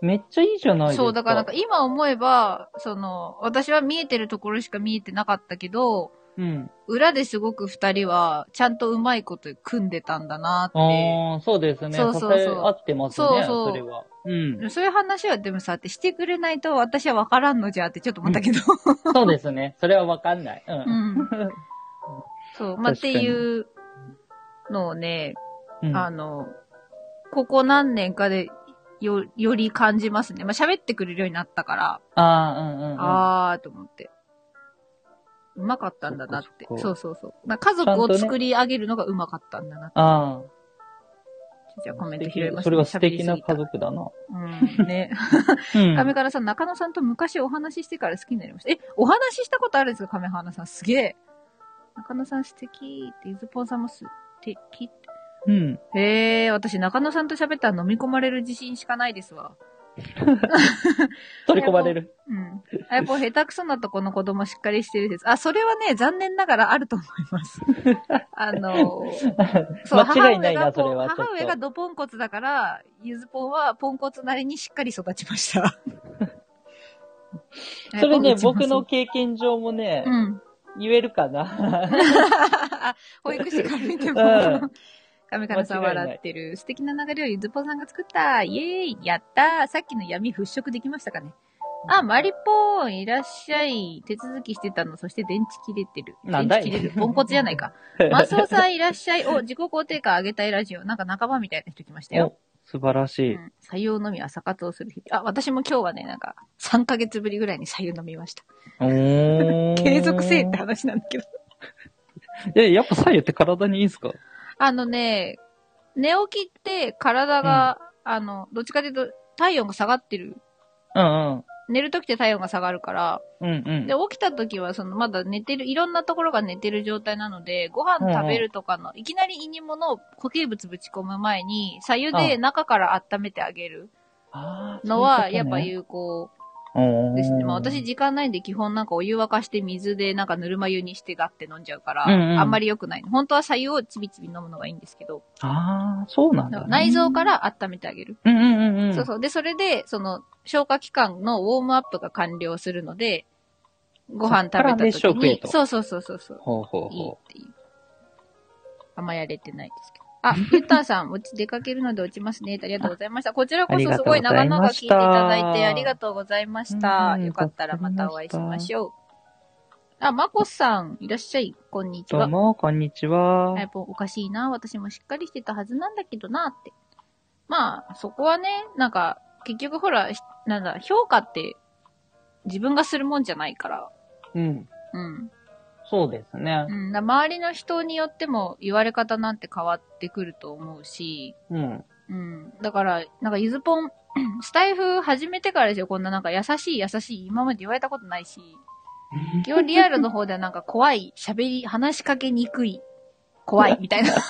めっちゃいいじゃないですか。そう、だからなんか今思えば、その、私は見えてるところしか見えてなかったけど、うん。裏ですごく二人は、ちゃんとうまいこと組んでたんだなって。ああ、そうですね。そうそうそう合ってますね。そうそうそれは。うん。そういう話はでもさ、ってしてくれないと私は分からんのじゃってちょっと思ったけど。そうですね。それはわかんない。う。うんん。そう、まあ、っていうのをね、うんあの、ここ何年かでよ、より感じますね。まあ、喋ってくれるようになったから、ああ、うんうんうん。あーと思って。うまかったんだなって。そうそうそう。まあ家族を作り上げるのがうまかったんだなって。あじゃあコあ。メント素拾います、敵それは素敵な家族だな。うん。ね。うん。亀原さん、中野さんと昔お話ししてから好きになりました。え、お話ししたことあるんですか亀原さん。すげえ。中野さん素敵って、ゆずぽんさんも素敵って。うん。へえ、私中野さんと喋ったら飲み込まれる自信しかないですわ。取り込まれる。うん。あやっぱ下手くそなとこの子供しっかりしてるです。あ、それはね、残念ながらあると思います。あのそう間違いないな、それは。母上がドポンコツだから、ゆずぽんはポンコツなりにしっかり育ちました。それね、僕の経験上もねう、ん。言えるかな。あ保育士から見てもうん。亀からさん笑ってる。素敵な流れをゆずぽんさんが作った。イエーイやったーさっきの闇払拭できましたかねあ、マリポーンいらっしゃい。手続きしてたの、そして電池切れてる。なんだい？電池切れる。ポンコツじゃないか。マスオさんいらっしゃい。お、自己肯定感上げたいラジオ。なんか仲間みたいな人来ましたよ。お、素晴らしい。うん採用のみ朝活をする日々。あ、私も今日はね、なんか、3ヶ月ぶりぐらいに採用飲みました。継続性って話なんだけど。え、やっぱ左右って体にいいんすか？あのね、寝起きって体が、あの、どっちかというと体温が下がってる。うんうん。寝るときって体温が下がるから、うんうん。で、起きたときは、その、まだ寝てる、いろんなところが寝てる状態なので、ご飯食べるとかの、いきなり胃に物を固形物ぶち込む前に、左右で中から温めてあげる。あーのは、そういうことね。やっぱ有効ですね。まあ私時間ないんで基本なんかお湯沸かして水でなんかぬるま湯にしてガッて飲んじゃうから、うんうんあんまり良くない。本当は左右をちびちび飲むのがいいんですけど、ああ、そうなんだ、ね。内臓から温めてあげる。うんうんうんうん。そうそう。で、それで、その、消化器官のウォームアップが完了するので、ご飯食べた時に、食えとそうそうそうそうそう。ほうほういいほっていう。あんまやれてないですけど。あ、ゆったんさん、うち出かけるので落ちますね。ありがとうございました。こちらこそうすごい長々聞いていただいてありがとうございました。うんよかったらまたお会いしましょう。あ、まこさん、いらっしゃい。こんにちう。どうは。も、こんにちは。やっぱおかしいな。私もしっかりしてたはずなんだけどなって。まあ、そこはね、なんか、結局ほら、しなんだ、評価って自分がするもんじゃないから。うん。うん。そうですねう。ん、だ周りの人によっても言われ方なんて変わってくると思うし、うん。うん。だから、なんかゆずぽん、スタイフ始めてからですよ、こんななんか優しい優しい、今まで言われたことないし、基本リアルの方ではなんか怖い、喋り、話しかけにくい、怖い、みたいな。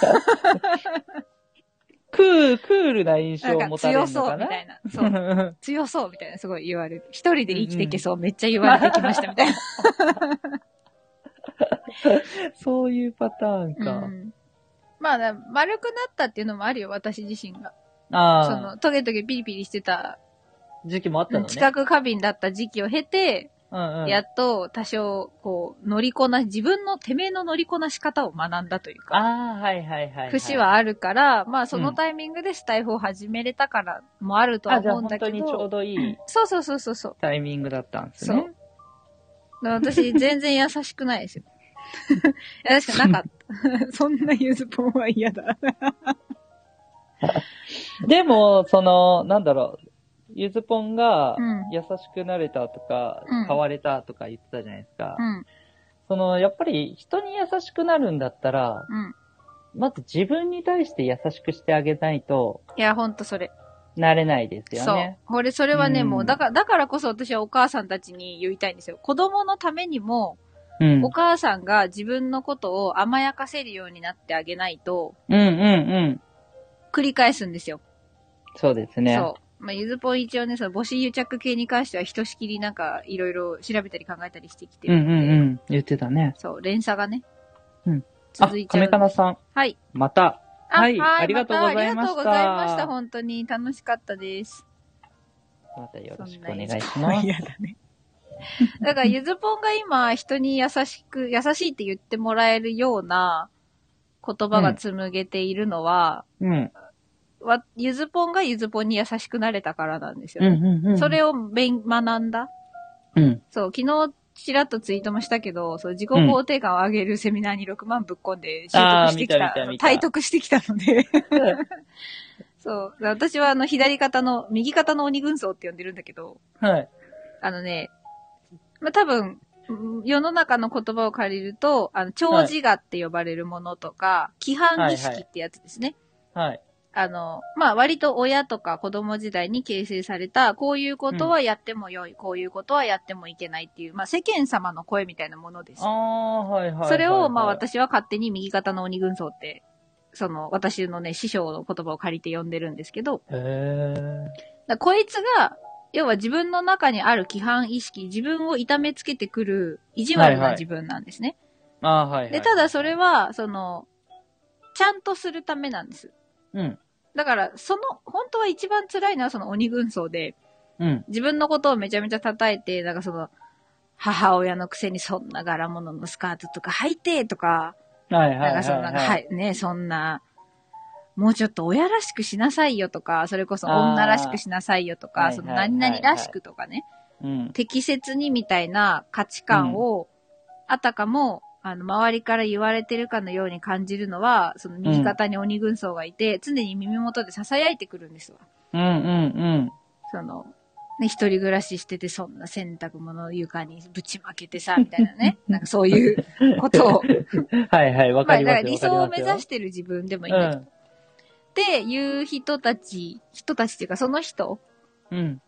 クール、クールな印象を持たれるのかな？強そう、みたいな。そう。強そう、みたいな、すごい言われる。一人で生きていけそう、めっちゃ言われてきました、みたいな。そういうパターンか。うん。まあ、だ丸くなったっていうのもあるよ、私自身が。そあの、トゲトゲピリピリしてた、あ、時期もあったのね。知覚過敏だった時期を経て、うんうん。やっと多少、こう、乗りこな、自分のてめえの乗りこなし方を学んだというか、ああ、はいはいはい、はい。節はあるから、まあそのタイミングでスタイフを始めれたからもあるとは思うんだけ本当にちょうど、どいいそうそうそうそうそう。タイミングだったんですそう。だね。から私全然優しくないですよ。優しくなかった。そんなゆずぽんは嫌だ。でも、その、なんだろう、ゆずぽんがうん優しくなれたとか、うん変われたとか言ってたじゃないですか。うん、その、やっぱり人に優しくなるんだったら、うん。まず自分に対して優しくしてあげないといや、ほんとそれ。なれないですよそうね。。これ、それはね、うんもう、だから、だからこそ私はお母さんたちに言いたいんですよ。子供のためにも、うん。お母さんが自分のことを甘やかせるようになってあげないと、うんうんうん。繰り返すんですよ。そうですね。そう。まあ、ゆずぽん一応ね、その母子癒着系に関してはひとしきりなんかいろいろ調べたり考えたりしてきてうんうんうん。言ってたね。そう、連鎖がね、うんあ続い、ちゃう。亀かなさん、はい。また。あはいありがとうございましたありがとうございました。本当に楽しかったです。またよろしくお願いします。嫌 だね。だから、ゆずぽんが今、人に優しく、優しいって言ってもらえるような言葉が紡げているのは、うん。わゆずぽんがゆずぽんに優しくなれたからなんですようん、ね。うん、うん。それを勉、学んだ？うん。そう、昨日、ちらっとツイートもしたけど、そう、自己肯定感を上げるセミナーに6万ぶっ込んで習得してきた体得してきたので。そう。私はあの、左肩の、右肩の鬼軍曹って呼んでるんだけど、はい。あのね、まあ、多分、うん世の中の言葉を借りると、あの、長寿画って呼ばれるものとか、規範儀式ってやつですね。はい。あの、まあ、割と親とか子供時代に形成された、こういうことはやってもよい、こういうことはやってもいけないっていう、まあ、世間様の声みたいなものですあ。あ、はい、はいはい。それを、まあ、はい。私は勝手に右肩の鬼軍曹って、その、私のね、師匠の言葉を借りて呼んでるんですけど、へだからこいつが、要は自分の中にある規範意識、自分を痛めつけてくる意地悪はいはない自分なんですね。ー。ああ、はい、はい。で、ただそれは、その、ちゃんとするためなんです。うん。だから、その、本当は一番辛いのはその鬼軍曹で、うん。自分のことをめちゃめちゃ叩いて、なんかその、母親のくせにそんな柄物のスカートとか履いてとか、はい、はい。なんかその、なんか、はい、ね、そんな、もうちょっと親らしくしなさいよとか、それこそ女らしくしなさいよとか、その何々らしくとかね、うん。適切にみたいな価値観を、あたかも、あの、周りから言われてるかのように感じるのは、その右肩に鬼軍曹がいて、常に耳元で囁いてくるんですわ。うん、うん、その、ね、一人暮らししてて、そんな洗濯物を床にぶちまけてさ、みたいなね。なんかそういうことを。うん。はい、はい、わまあ、かりますよ。だから理想を目指ししてる自分でもいいんだけど。っていう人たち、人たちっていうかその人うん。うん。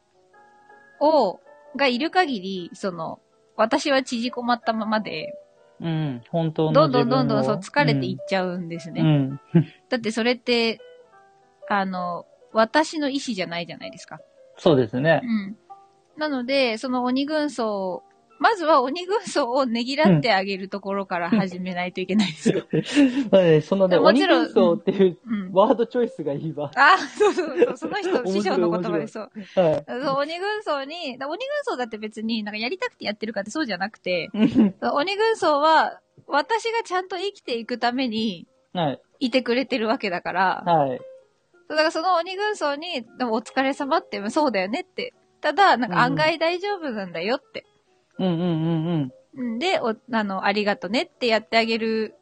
を、がいる限り、その、私は縮こまったままで、うん。本当のどんどん自分をどんどんそう疲れていっちゃうんですね。うん。だってそれって、あの、私の意思じゃないじゃないですか。そうですねう。ん。なので、その鬼軍曹、まずは鬼軍曹をねぎらってあげるところから始めないといけないですよ。まあね、そのね、鬼もちろん軍曹っていううん。ワードチョイスがいいわ。あ、そうそうそう、その人、師匠の言葉でそう。はい。そう鬼軍曹に、だ鬼軍曹だって別になんかやりたくてやってるかってそうじゃなくて、うん鬼軍曹は私がちゃんと生きていくためにはい。いてくれてるわけだから、はい。だからその鬼軍曹に、でもお疲れ様って、そうだよねって。ただ、なんか案外大丈夫なんだよって。うんうんうんうん。うんで、お、あの、ありがとねってやってあげる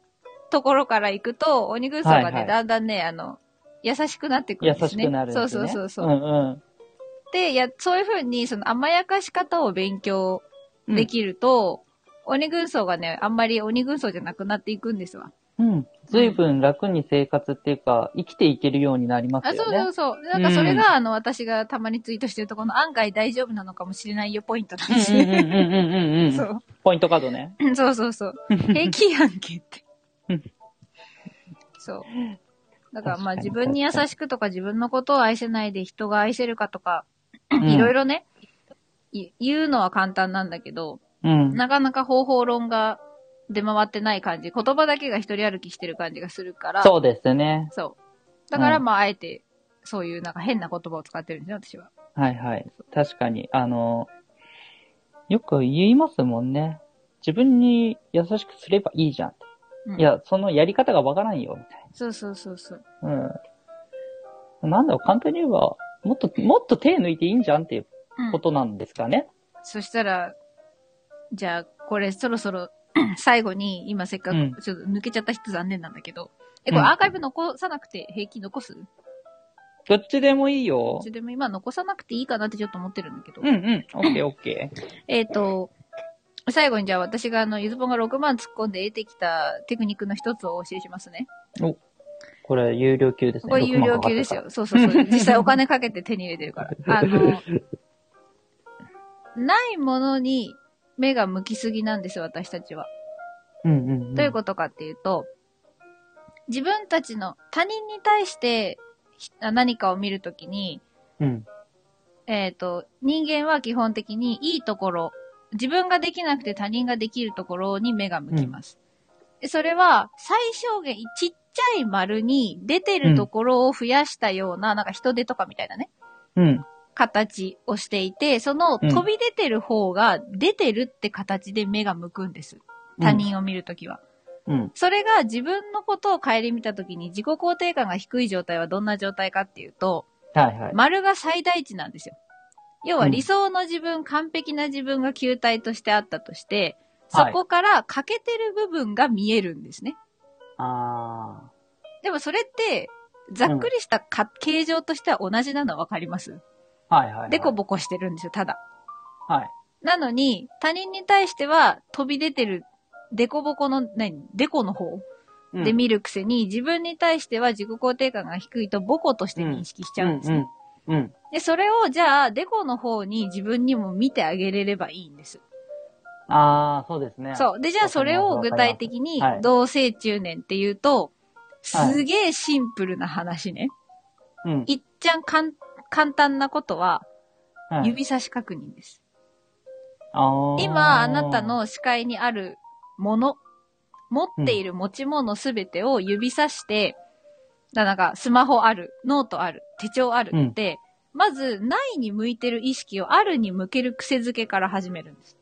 ところから行くと、鬼軍曹がね、はいはいだんだんね、あの、優しくなってくる優んですね。しくなるね。そうそうそうそう。うんで、や、そういうふうに、その甘やかし方を勉強うん。できると、鬼軍曹がね、あんまり鬼軍曹じゃなくなっていくんですわ。うん。ずいぶん楽に生活っていうか、生きていけるようになりますあ、よね。そうそうそう。なんかそれが、あの、私がたまにツイートしてるところの案外大丈夫なのかもしれないよポイントなんですうんうんうんね。うんうんうん。そう。ポイントカードね。そうそうそう。平気やんけってうん。そう。だからまあ自分に優しくとか自分のことを愛せないで人が愛せるかとか、うんいろいろね、い言うのは簡単なんだけど、うん。なかなか方法論が出回ってない感じ、言葉だけが一人歩きしてる感じがするから、そうですね。そう。だからうんまああえて、そういうなんか変な言葉を使ってるんですよ、私は。はいはい。確かに。あの、よく言いますもんね。自分に優しくすればいいじゃん。うんい、や、そのやり方がわからんよ、みたいそうそうそうそう。な。うん。なんだろう、簡単に言えば、もっと、もっと手抜いていいんじゃんっていううんことなんですかね。そしたら、じゃあ、これそろそろ 最後に、今せっかうんく、ちょっと抜けちゃった人残念なんだけど、え、こうんれアーカイブ残さなくて平気残す、どっちでもいいどよっ。ちでも今残さなくていいかなってちょっと思ってるんだけど。うんうん。オッケーオッケー。えっ、と、最後にじゃあ私があの、ゆずぽんが6万突っ込んで得てきたテクニックの一つをお教えしますね。これ、有料級ですね。これ有料級ですよ。そうそうそう。実際お金かけて手に入れてるから。あの、ないものに目が向きすぎなんですよ、私たちは。うんうん、うん。どういうことかっていうと、自分たちの他人に対してひ何かを見るときに、うん。えっ、と、人間は基本的にいいところ、自分ができなくて他人ができるところに目が向きます。でそれは最小限、ちっちゃい丸に出てるところを増やしたような、なんか人手とかみたいなね。うん。形をしていて、その飛び出てる方が出てるって形で目が向くんです。他人を見るときは。うん。それが自分のことを顧みたときに自己肯定感が低い状態はどんな状態かっていうと、はいはい。丸が最大値なんですよ。要は理想の自分、完璧な自分が球体としてあったとして、そはいこから欠けてる部分が見えるんですね。あでもそれって、ざっくりしたか、形状としては同じなのわかります？あ。はいはい、はい。でこぼこしてるんですよ、ただ。はい。なのに、他人に対しては飛び出てる、デコボコの、何？デコの方うんで見るくせに、自分に対しては自己肯定感が低いとボコとして認識しちゃうんですね。うん。うん。で、それをじゃあ、デコの方に自分にも見てあげれればいいんです。ああ、そうですね。そう。で、じゃあそれを具体的にはい同せいっちゅうねんっていうと、はいすげえシンプルな話ね。うん。いっちゃんかん簡単なことは、はい指差し確認です。あー今、あなた、の視界にあるもの、持っている持ち物すべてを指さして、だなんか、スマホある、ノートある、手帳あるって、まず、ないに向いてる意識をあるに向ける癖づけから始めるんです。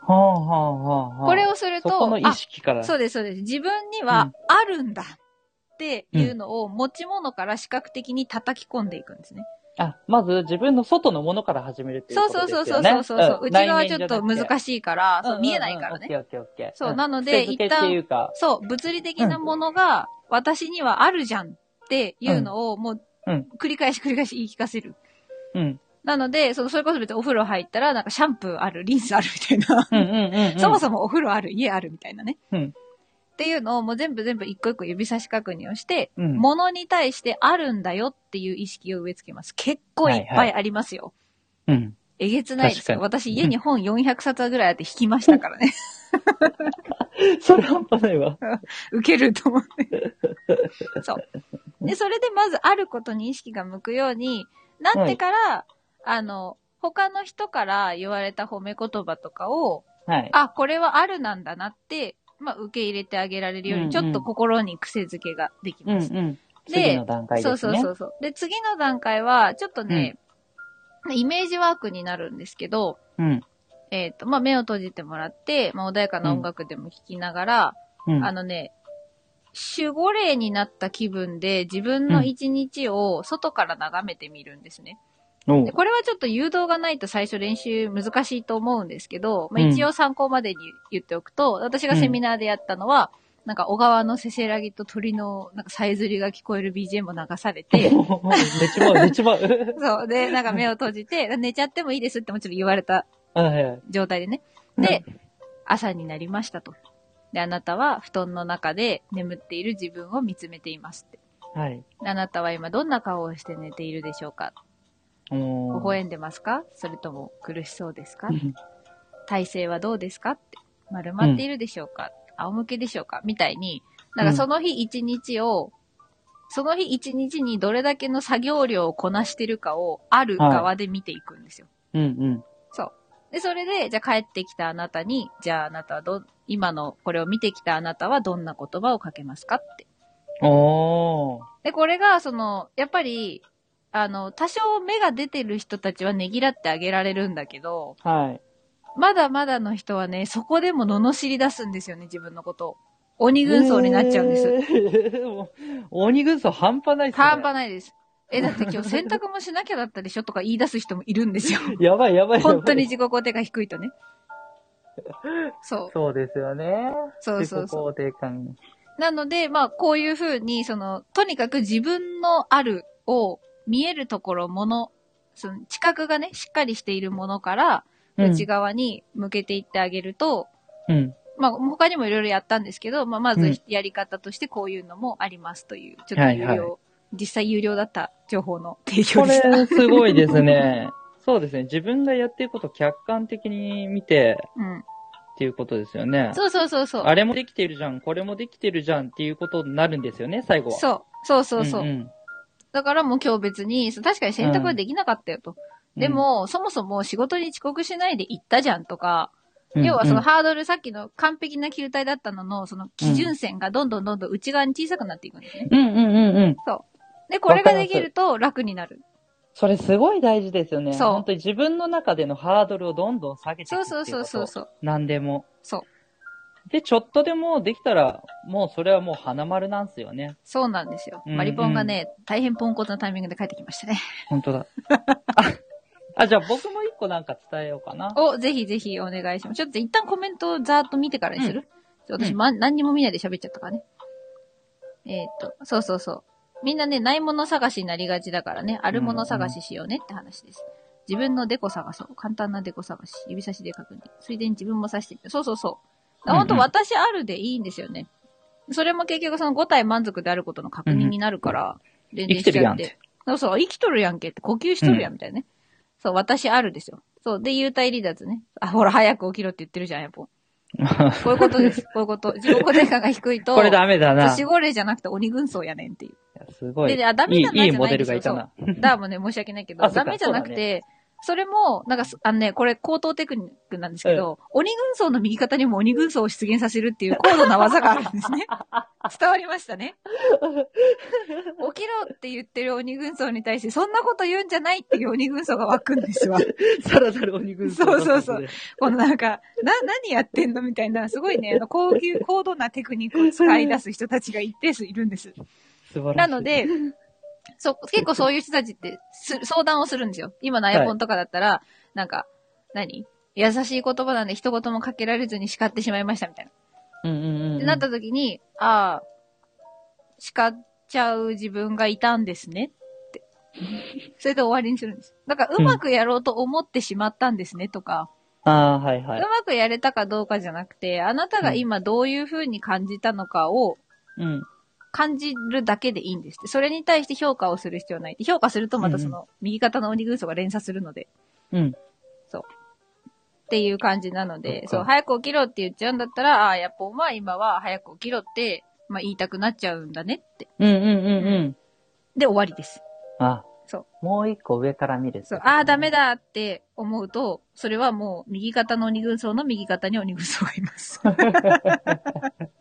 はあはあはあはあ。これをすると、そこの意識から。あそうです、そうです。自分にはうんあるんだっていうのを持ち物から視覚的に叩き込んでいくんですね。あ、まず自分の外のものから始めるっていうそうことそうそうですよね。そうそうそう。ん内側はちょっと難いしいから、そう見えないからね。オッケーオッケーオッケー。そう、んなので、一旦、か、そう、物理的なものが私にはあるじゃんっていうのをもううん繰り返し繰り返し言い聞かせる。うん。なので、そのそれこそ別にお風呂入ったら、なんかシャンプーある、リンスあるみたいな。うんうんうんうん。そもそもお風呂ある、家あるみたいなね。うんっていうのをもう全部全部一個一個指差し確認をして、うん物に対してあるんだよっていう意識を植え付けます。結構いっぱいありますよ。うん。えげつないですよ。私家に本400冊ぐらいあって引きましたからね。それ半端ないわ。受けると思って。そう。で、それでまずあることに意識が向くようになってから、あの、他の人から言われた褒め言葉とかを、はい。あ、これはあるなんだなって、まあ、受け入れてあげられるように、うんうんちょっと心に癖づけができます。うんうん。で次の段階ですね。そうそうそうそう。で、次の段階は、ちょっとね、イメージワークになるんですけど、うん。えっ、と、まあ、目を閉じてもらって、まあ、穏やかな音楽でも聴きながら、うん。あのね、守護霊になった気分で自分の一日を外から眺めてみるんですね。おうでこれはちょっと誘導がないと最初練習難しいと思うんですけど、まあ、うん一応参考までに言っておくと、私がセミナーでやったのは、なんか小川のせせらぎと鳥のなんかさえずりが聞こえる BGM を流されて、寝ちまう、寝ちまう。そう。で、なんか目を閉じて、寝ちゃってもいいですってもちろん言われたはいはい。状態でね。で、朝になりましたと。で、あなたは布団の中で眠っている自分を見つめていますって。はい。であなたは今どんな顔をして寝ているでしょうか微笑んでますか？それとも苦しそうですか？体勢はどうですかって。丸まっているでしょうか、仰向けでしょうか？みたいに、なんかその日一日を、その日一日にどれだけの作業量をこなしてるかをある側で見ていくんですよ。うんうん。そう。で、それで、じゃあ帰ってきたあなたに、じゃああなたはど、今のこれを見てきたあなたはどんな言葉をかけますかって。おー。で、これが、その、やっぱり、あの、多少芽が出てる人たちはねぎらってあげられるんだけど、はい。まだまだの人はね、そこでも罵り出すんですよね、自分のことを。鬼軍曹になっちゃうんです。えーもう鬼軍曹半端ないっすね。半端ないです。え、だって今日洗濯もしなきゃだったでしょとか言い出す人もいるんですよ。やばいやばいやばい。本当に自己肯定感低いとね。そう。そうですよね。そうそうそう。自己肯定感。なので、まあ、こういうふうに、その、とにかく自分のあるを見えるところ、もの、その、知覚がね、しっかりしているものから、内側に向けていってあげると、うん。まあ、他にもいろいろやったんですけど、まあ、まずうんやり方としてこういうのもありますという、ちょっと有料、はいはい実際有料だった情報の提供こでした。れ、すごいですね。そうですね。自分がやってることを客観的に見てうん。っていうことですよね。そうそうそうそう。あれもできてるじゃん、これもできてるじゃんっていうことになるんですよね、最後は。そう。そうそうそう。んんだからもう今日別に、確かに選択はできなかったよと。で、も、そもそも仕事に遅刻しないで行ったじゃんとか、うん要はそのうんハードル、さっきの完璧な球体だったのの、その基準線がどんどんどんどん内側に小さくなっていくんですね。うんうんうんうん。で、これができると楽になる。それすごい大事ですよね。そう本当に自分の中でのハードルをどんどん下げていくそう。そうそうそう。何でも。そう。で、ちょっとでもできたら、もうそれはもう花丸なんですよね。そうなんですよ。うんマリポンがね、大変ポンコツなタイミングで帰ってきましたね。本当だ。ああ、じゃあ僕も一個なんか伝えようかな。お、ぜひぜひお願いします。ちょっと一旦コメントをざーっと見てからにする、ちょ私、うんま、何にも見ないで喋っちゃったからね。えーっと、そうそうそう。みんなね、ないもの探しになりがちだからね、あるもの探ししようねって話です。自分のデコ探そう。簡単なデコ探し。指差しで確認。ついでに自分も刺してみる。そうそうそう。うんうんほんと私あるでいいんですよね。それも結局その5体満足であることの確認になるから、全然生きてるやんって。そうそう、生きとるやんけって、呼吸しとるやんみたいなね。そう、私あるですよ。そう。で、幽体離脱ね。あ、ほら、早く起きろって言ってるじゃん、やっぱ。こういうことです。こういうこと。自己肯定感が低いと、これダメだな。年頃じゃなくて鬼軍曹やねんっていう。すごい。で、あ、ダメいいじゃないいいモデじゃないんですよルがいたな。だもうね、申し訳ないけど、ダメじゃなくて、それも、なんかす、あのね、これ高等テクニックなんですけど、鬼軍曹の右肩にも鬼軍曹を出現させるっていう高度な技があるんですね。伝わりましたね。起きろって言ってる鬼軍曹に対して、そんなこと言うんじゃないっていう鬼軍曹が湧くんですわ。さらなる鬼軍曹そうそうそう。このなんか、な、何やってんのみたいな、すごいね、あの、高級、高度なテクニックを使い出す人たちが一定数いるんです。素晴らしい。なので、そ、結構そういう人たちってす、相談をするんですよ。今のアイポンとかだったら、なんか、何？優しい言葉なんで一言もかけられずに叱ってしまいましたみたいな。うんうんうんうん。ってなった時に、ああ、叱っちゃう自分がいたんですねって。それで終わりにするんです。だから、うまくやろうと思ってしまったんですねとか、ああ、はいはうい。まくやれたかどうかじゃなくて、あなたが今どういう風に感じたのかをうん。感じるだけでいいんですって。それに対して評価をする必要ない。評価するとまたその、右肩の鬼軍曹が連鎖するので。うん。っていう感じなので、そう、早く起きろって言っちゃうんだったら、ああ、やっぱお前今は早く起きろって、まあ言いたくなっちゃうんだねって。うんうんうんうん。で、終わりです。あ、そう。もう一個上から見る。そう、ああ、ダメ。だって思うと、それはもう右肩の鬼軍曹の右肩に鬼軍曹がいます。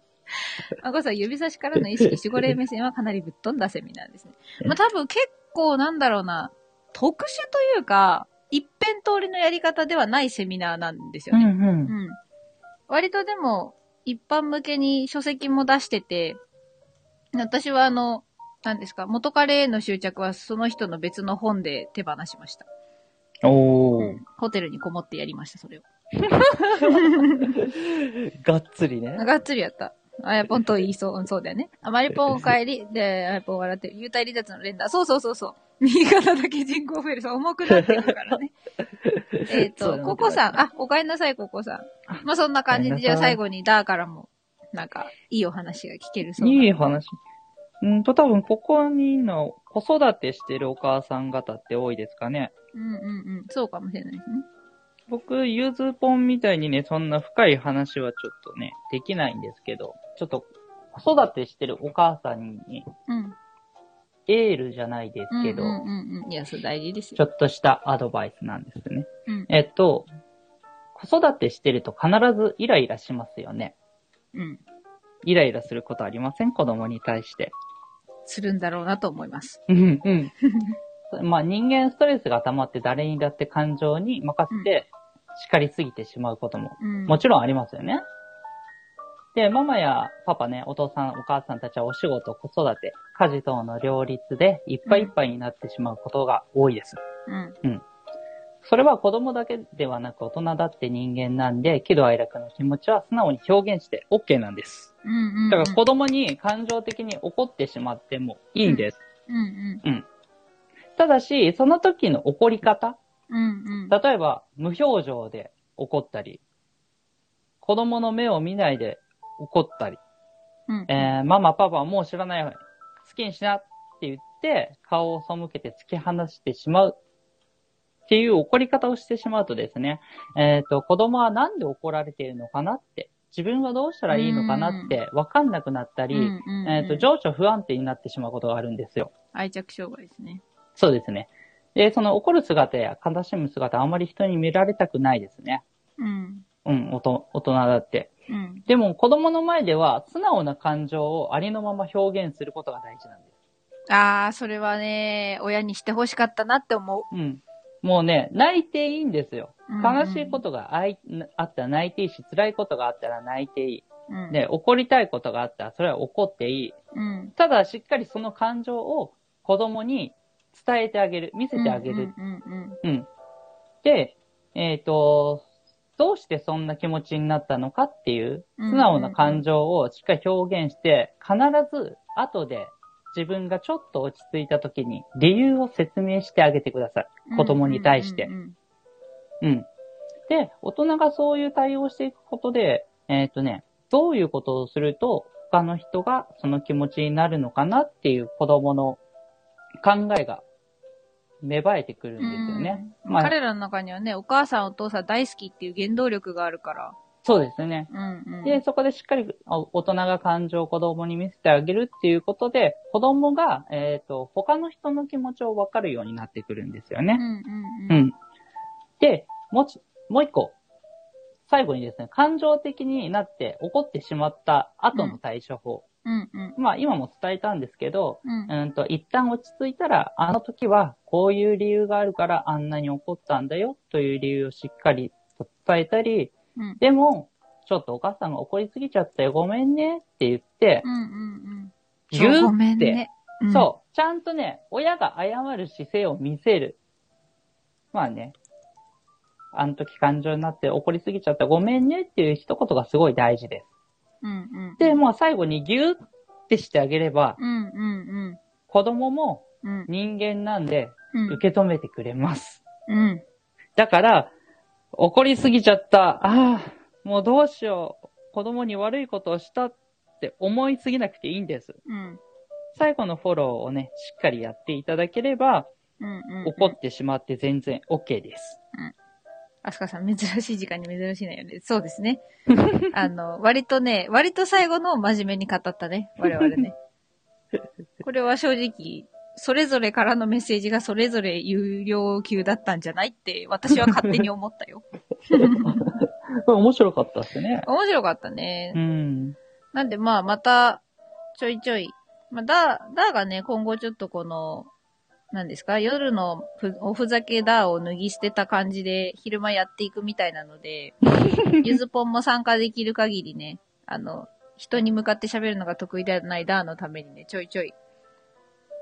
あ、これさ、指差しからの意識、守護霊目線はかなりぶっ飛んだセミナーですね。まあ多分結構なんだろうな、特殊というか、一辺通りのやり方ではないセミナーなんですよね。うんうん。うん。割とでも、一般向けに書籍も出してて、私はあの、何ですか、元彼への執着はその人の別の本で手放しました。おー。ホテルにこもってやりました、それを。がっつりね。がっつりやった。あやぽんと言いそう、うんそうだよね。あまりぽんお帰り、で、あやぽん笑ってる。幽体離脱の連打。そうそうそうそう。右肩だけ人口増える。そう、重くなってくからね。えっと、ココさん。あ、お帰りなさい、ココさん。まあ、そんな感じで、じゃあ最後にダーからも、なんか、いいお話が聞けるそういい話。うんと、多分ここにの子育てしてるお母さん方って多いですかね。うんうんうん。そうかもしれないですね。僕、ゆずぽんみたいにね、そんな深い話はちょっとね、できないんですけど、ちょっと子育てしてるお母さんにうん。エールじゃないですけど、うんうんうんうん。いや、それ大事ですよ。ちょっとしたアドバイスなんですね。うん。えっと、子育てしてると必ずイライラしますよね。うん。イライラすることありません？子供に対して。するんだろうなと思います。うん、うん。まあ人間ストレスが溜まって誰にだって感情に任せて叱りすぎてしまうこともうん。もちろんありますよね。で、ママやパパね、お父さん、お母さんたちはお仕事、子育て、家事等の両立でいっぱいいっぱいになってしまうことが多いです。うん。それは子供だけではなく大人だって人間なんで、喜怒哀楽の気持ちは素直に表現して OK なんです。うんうんうん。だから子供に感情的に怒ってしまってもいいんです。うんうん。ただし、その時の怒り方、うんうん。例えば無表情で怒ったり、子供の目を見ないで怒ったり、うんえーママ、パパはもう知らないように、好きにしなって言って、顔を背けて突き放してしまうっていう怒り方をしてしまうとですね、えっ、と、子供はなんで怒られているのかなって、自分はどうしたらいいのかなって分かんなくなったり、うんうんうんえっ、と、情緒不安定になってしまうことがあるんですよ。愛着障害ですね。そうですね。で、その怒る姿や悲しむ姿、あんまり人に見られたくないですね。うん。うん、おと大人だって。うん。でも子供の前では素直な感情をありのまま表現することが大事なんです。ああ、それはね、親にしてほしかったなって思う。うん。もうね、泣いていいんですよ。うん悲しいことがあいあったら泣いていいし、辛いことがあったら泣いていい。うん。で、怒りたいことがあったら、それは怒っていい。うん。ただ、しっかりその感情を子供に伝えてあげる、見せてあげる。うんうんうんうん。で、えっ、と、どうしてそんな気持ちになったのかっていう、うん素直な感情をしっかり表現して、必ず後で自分がちょっと落ち着いた時に理由を説明してあげてください。うん。子供に対してうんうんうん。で、大人がそういう対応をしていくことで、えっ、とね、どういうことをすると他の人がその気持ちになるのかなっていう子供の考えが芽生えてくるんですよね。うんまあ彼らの中にはね、お母さんお父さん大好きっていう原動力があるから。そうですね。うんうん。で、そこでしっかりあ大人が感情を子供に見せてあげるっていうことで、子供が、えっ、と、他の人の気持ちを分かるようになってくるんですよね。うんうんううん。ん。で、もうち、もう一個。最後にですね、感情的になって怒ってしまった後の対処法。うんうん。まあ、今も伝えたんですけど、うんうんと、一旦落ち着いたら、あの時はこういう理由があるからあんなに怒ったんだよという理由をしっかりと伝えたり、うんでも、ちょっとお母さんが怒りすぎちゃったよ、ごめんねって言ってう、んうんうん。ぎゅーってね。うんそう、ちゃんとね、親が謝る姿勢を見せる。まあね、あの時感情になって怒りすぎちゃったごめんねっていう一言がすごい大事です。うんうん。で、もう最後にギューってしてあげれば、うんうん子供もうん。うん。人間なんでうん。受け止めてくれます。うん。だから、怒りすぎちゃった。ああ、もうどうしよう。子供に悪いことをしたって思いすぎなくていいんです。うん。最後のフォローをね、しっかりやっていただければ、うんうん。怒ってしまって全然 OK です。アスカさん、珍しい時間に珍しいのよね。そうですね。あの、割とね、割と最後の真面目に語ったね。我々ね。これは正直、それぞれからのメッセージがそれぞれ有料級だったんじゃないって、私は勝手に思ったよ。これ面白かったですね。面白かったねう。ん。なんでまあ、また、ちょいちょい。まあ、ダー、ダーがね、今後ちょっとこの、何ですか？夜のふおふざけダーを脱ぎ捨てた感じで昼間やっていくみたいなので、ゆずぽんも参加できる限りね、あの、人に向かって喋るのが得意ではないダーのためにね、ちょいちょい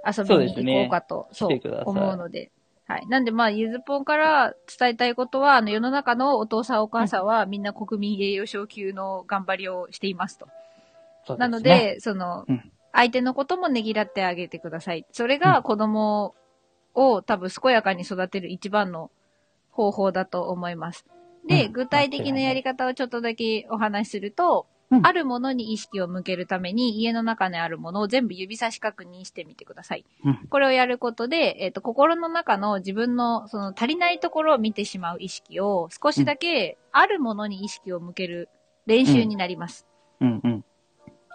遊びに行こうかと、そう,、来てください思うので。はい。なんでまあ、ゆずぽんから伝えたいことは、あの、世の中のお父さんお母さんはみんな国民栄誉賞級の頑張りをしていますと。そうすねなの、で、その、うん相手のこともねぎらってあげてください。それが子供を多分健やかに育てる一番の方法だと思います。で、うん具体的なやり方をちょっとだけお話しすると、うんあるものに意識を向けるために家の中にあるものを全部指差し確認してみてください。うんこれをやることで、えっ、と、心の中の自分のその足りないところを見てしまう意識を少しだけあるものに意識を向ける練習になります。うんうん。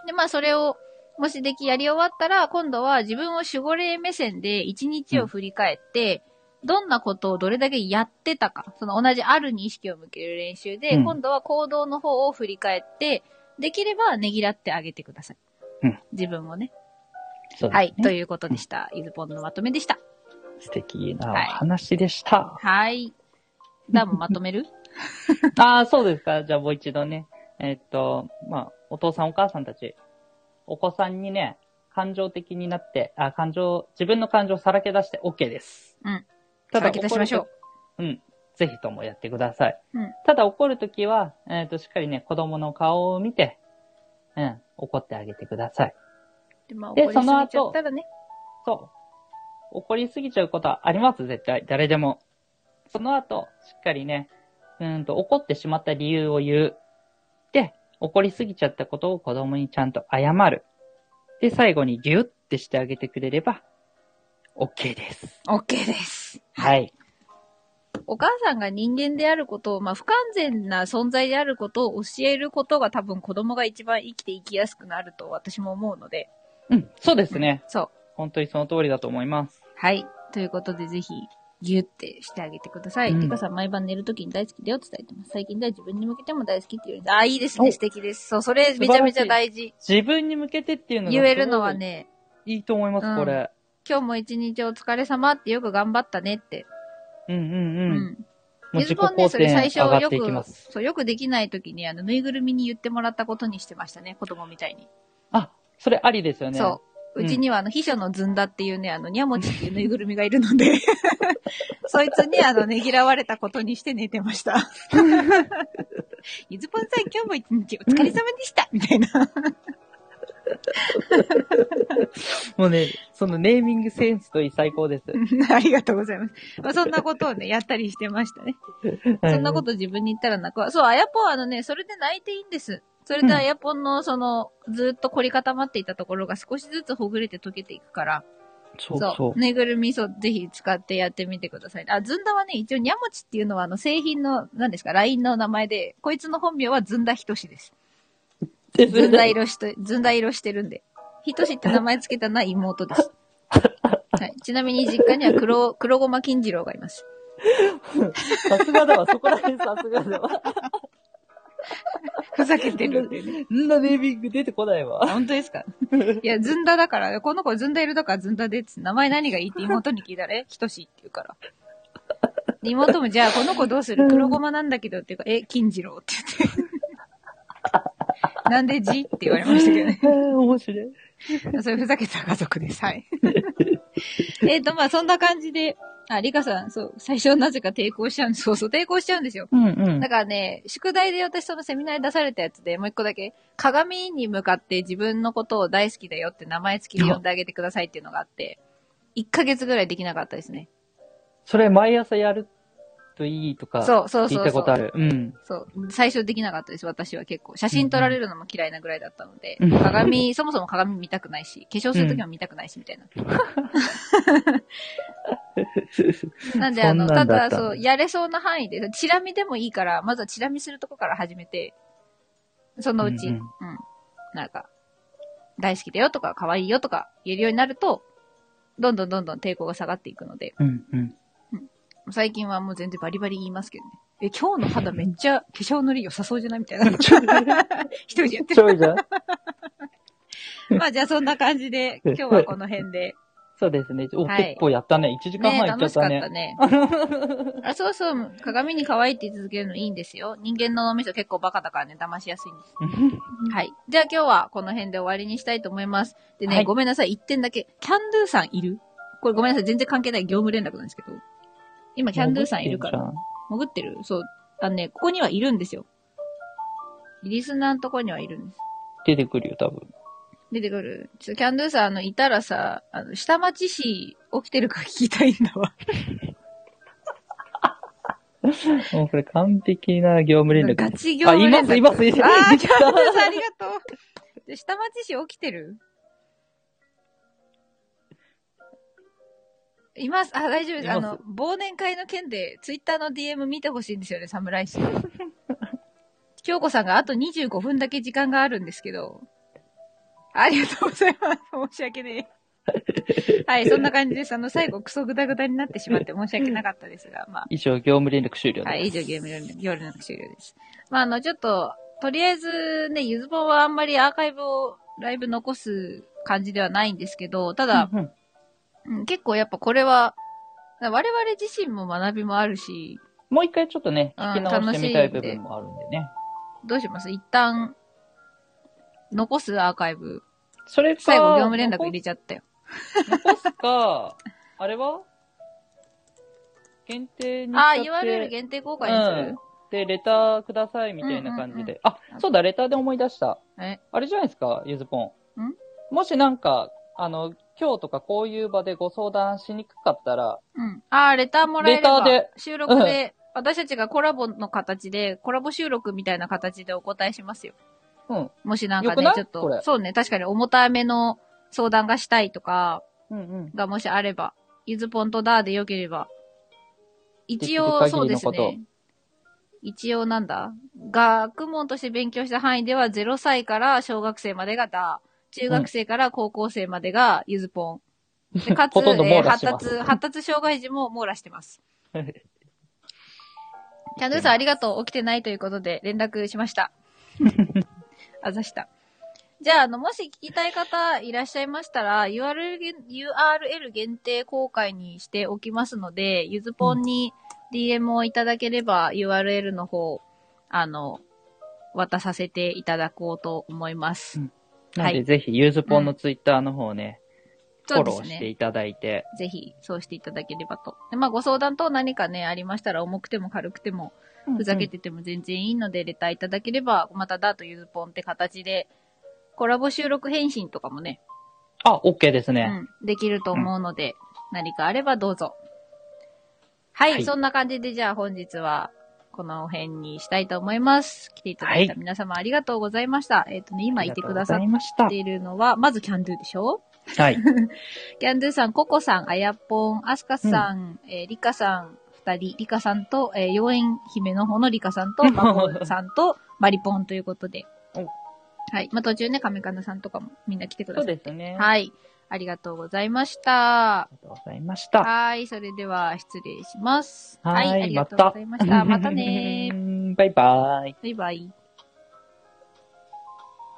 で、まあ、それを、もしできやり終わったら、今度は自分を守護霊目線で一日を振り返って、どんなことをどれだけやってたか、その同じあるに意識を向ける練習で、うん今度は行動の方を振り返って、できればねぎらってあげてください。うん自分をね。ね。はい。ということでした。ゆずぽんのまとめでした。素敵な話でした。はい。ダーもまとめる？ああ、そうですか。じゃあもう一度ね。えっと、まあ、お父さんお母さんたち、お子さんにね、感情的になって、あ、感情、自分の感情をさらけ出して OK です。うん。たださらけ出しましょう怒ると。うん。ぜひともやってください。うんただ怒るときは、えっ、と、しっかりね、子供の顔を見て、うん、怒ってあげてください。で、まあ、で怒りすぎちゃその後。そう。怒りすぎちゃうことはあります、絶対。誰でも。その後、しっかりね、うーんと、怒ってしまった理由を言う。で、怒りすぎちゃったことを子供にちゃんと謝る。で、最後にギュッてしてあげてくれれば、OK です。OK です。はい。お母さんが人間であることを、まあ、不完全な存在であることを教えることが多分子供が一番生きて生きやすくなると私も思うので。うん、そうですね。そう。本当にその通りだと思います。はい。ということでぜひ、ギュってしてあげてください。うんてかさん、毎晩寝るときに大好きだよって伝えてます。最近では自分に向けても大好きっていうああ、いいですね。お素敵です。そう、それめちゃめちゃ大事。自分に向けてっていうのが言えるのは。ね、いいと思います、うんこれ。今日も一日お疲れ様ってよく頑張ったねって。うんうんううん。う自己ゆずぽんね、それ最初よ。く、そう、よくできない時に、あの、ぬいぐるみに言ってもらったことにしてましたね、子供みたいに。あ、それありですよね。そう。ちには、あの、秘書のずんだっていうね、あの、にゃもちっていうぬいぐるみがいるので、そいつに、あの、ねぎらわれたことにして寝てました。ゆずぽんさん、今日も一日お疲れ様でしたみたいな。もうね、そのネーミングセンスといい最高です。ありがとうございます。まあ、そんなことをね、やったりしてましたね。そんなこと自分に言ったら泣くわ。そう、あやぽんはあのね、それで泣いていいんです。それであやぽんの、その、ずっと凝り固まっていたところが少しずつほぐれて溶けていくから、そうそう。ぬいぐるみ、そう、ぜひ使ってやってみてください。あ、ずんだはね、一応、にゃもちっていうのは、あの、製品の、何ですか、LINE の名前で、こいつの本名はずんだひとしです。ずんだ色して、ずんだ色してるんで。ひとしって名前つけたのは妹です。はい。ちなみに実家には黒、黒ごま金次郎がいます。さすがだわ、そこら辺さすがだわ。ふざけてるっていうね。そんなネーミング出てこないわ。本当ですか？いや、ずんだだから、この子ずんだ色だからずんだでっつって名前何がいいって妹に聞いたら、え、ひとしって言うから。で妹も、じゃあこの子どうする？黒ごまなんだけどっていうか、え、金次郎って言って。なんでじ？って言われましたけどね。面白い。そういうふざけた家族です。はい。えっと、まあそんな感じで、あ、リカさん、そう、最初なぜか抵抗しちゃうんです。そうそう、抵抗しちゃうんですよ。うんうんだ。からね、宿題で私そのセミナーで出されたやつでもう一個だけ、鏡に向かって自分のことを大好きだよって名前付きで呼んであげてくださいっていうのがあって、1ヶ月ぐらいできなかったですね。それ毎朝やるといいとか、そうそう聞いそうそう。たことある。うん。そう。最初できなかったです、私は結構。写真撮られるのも嫌いなぐらいだったので、うん鏡、そもそも鏡見たくないし、化粧するときも見たくないし、みたいな。なんで、あの、たただ、そう、やれそうな範囲で、チラ見でもいいから、まずはチラ見するとこから始めて、そのうち、ううんん、なんか、大好きだよとか、可愛いよとか言えるようになると、どんどんどんどん抵抗が下がっていくので、うんうん。最近はもう全然バリバリ言いますけどね。え、今日の肌めっちゃ化粧のり良さそうじゃない？みたいな。一人でやってる。ちょいじゃん まあじゃあそんな感じで、今日はこの辺で。そうですね。お、はい結構やったね。1時間ね半いっちゃっ楽しかったたねね。。あ、そうそう、鏡に可愛いって言い続けるのいいんですよ。人間の脳みそ結構バカだからね、騙しやすいんです。はい。じゃあ今日はこの辺で終わりにしたいと思います。でね、はいごめんなさい、一点だけ。キャンドゥさんいる？これごめんなさい、全然関係ない業務連絡なんですけど。今、キャンドゥさんいるから。潜ってる？そう。あのね、ここにはいるんですよ。リスナーのとこにはいるんです。出てくるよ、多分。出てくる？ちょ、キャンドゥさん、あの、いたらさ、あの、下町市起きてるか聞きたいんだわ。もうこれ完璧な業務連絡。ガチ業務連絡。あ、います、います、います。あー、キャンドゥさんありがとう。で、下町市起きてる？います。あ、大丈夫です。あの、忘年会の件で、ツイッターの DM 見てほしいんですよね、侍市。京子さんがあと25分だけ時間があるんですけど。ありがとうございます。申し訳ねえ。はい、そんな感じです。あの、最後、クソグダグダになってしまって申し訳なかったですが、まあ。以上、業務連絡終了です。はい、以上ゲーム夜の終了です。まあ、あの、ちょっと、とりあえずね、ゆずぼんはあんまりアーカイブをライブ残す感じではないんですけど、ただ、うんうんうん結構やっぱこれは、我々自身も学びもあるし、もう一回ちょっとね、うん聞き直してみたい部分もあるんでね。どうします？一旦、残すアーカイブ。それか、最後業務連絡入れちゃったよ。残すか、あれは？限定にああ、URL 限定公開にする、うんで、レターくださいみたいな感じで。うんあ、そうだ、レターで思い出した。え？あれじゃないですか、ゆずぽん。ん？もしなんか、あの、今日とかこういう場でご相談しにくかったら、うん。ああ、レターもらえればレターで収録で、私たちがコラボの形で、コラボ収録みたいな形でお答えしますよ。うん。もしなんかよくない、ねちょっこれと、そうね、確かに重ための相談がしたいとか、うんうん。がもしあれば、ゆずぽんとダーでよければ。一でき応、るそう限りのことですね。一応なんだ学問として勉強した範囲では0歳から小学生までがダー、中学生から高校生までがゆずぽん。でかつ、ほとんど網えー羅してます発達、発達障害児も網羅してます。キャンドゥさんありがとう。起きてないということで連絡しました。あざした。じゃあ、あの、もし聞きたい方いらっしゃいましたら、URL 限 URL 限定公開にしておきますので、ゆずぽんに DM をいただければ、URL の方、あの、渡させていただこうと思います。うんなんで、はいぜひ、ユーズポンのツイッターの方ね、フォロ。ーしていただいて、ぜひ、そうしていただければと。でまあ、ご相談等何かね、ありましたら、重くても軽くても、ふざけてても全然いいので、レターいただければ、またダートゆずぽんって形で、コラボ収録返信とかもね、あ、OK ですね。うん、できると思うので、何かあればどうぞ。はい、はいそんな感じでじゃあ本日はこの辺にしたいと思います。来ていただいたはい皆様ありがとうございました。えっ、とね、今いてくださっているのは、まずキャンドゥでしょ？はい。キャンドゥさん、ココさん、あやっぽん、アスカさん、えーリカさん、二人、リカさんと、えー、妖艶姫の方のリカさんと、マコさんと、マリポンということでお。はい。まあ、途中ね、カメカナさんとかもみんな来てくだそうさって。ですね。い。はい。ありがとうございました。ありがとうございました。はい。それでは、失礼します。はいありがとうございました。またねー。バイバイ。バイバイ。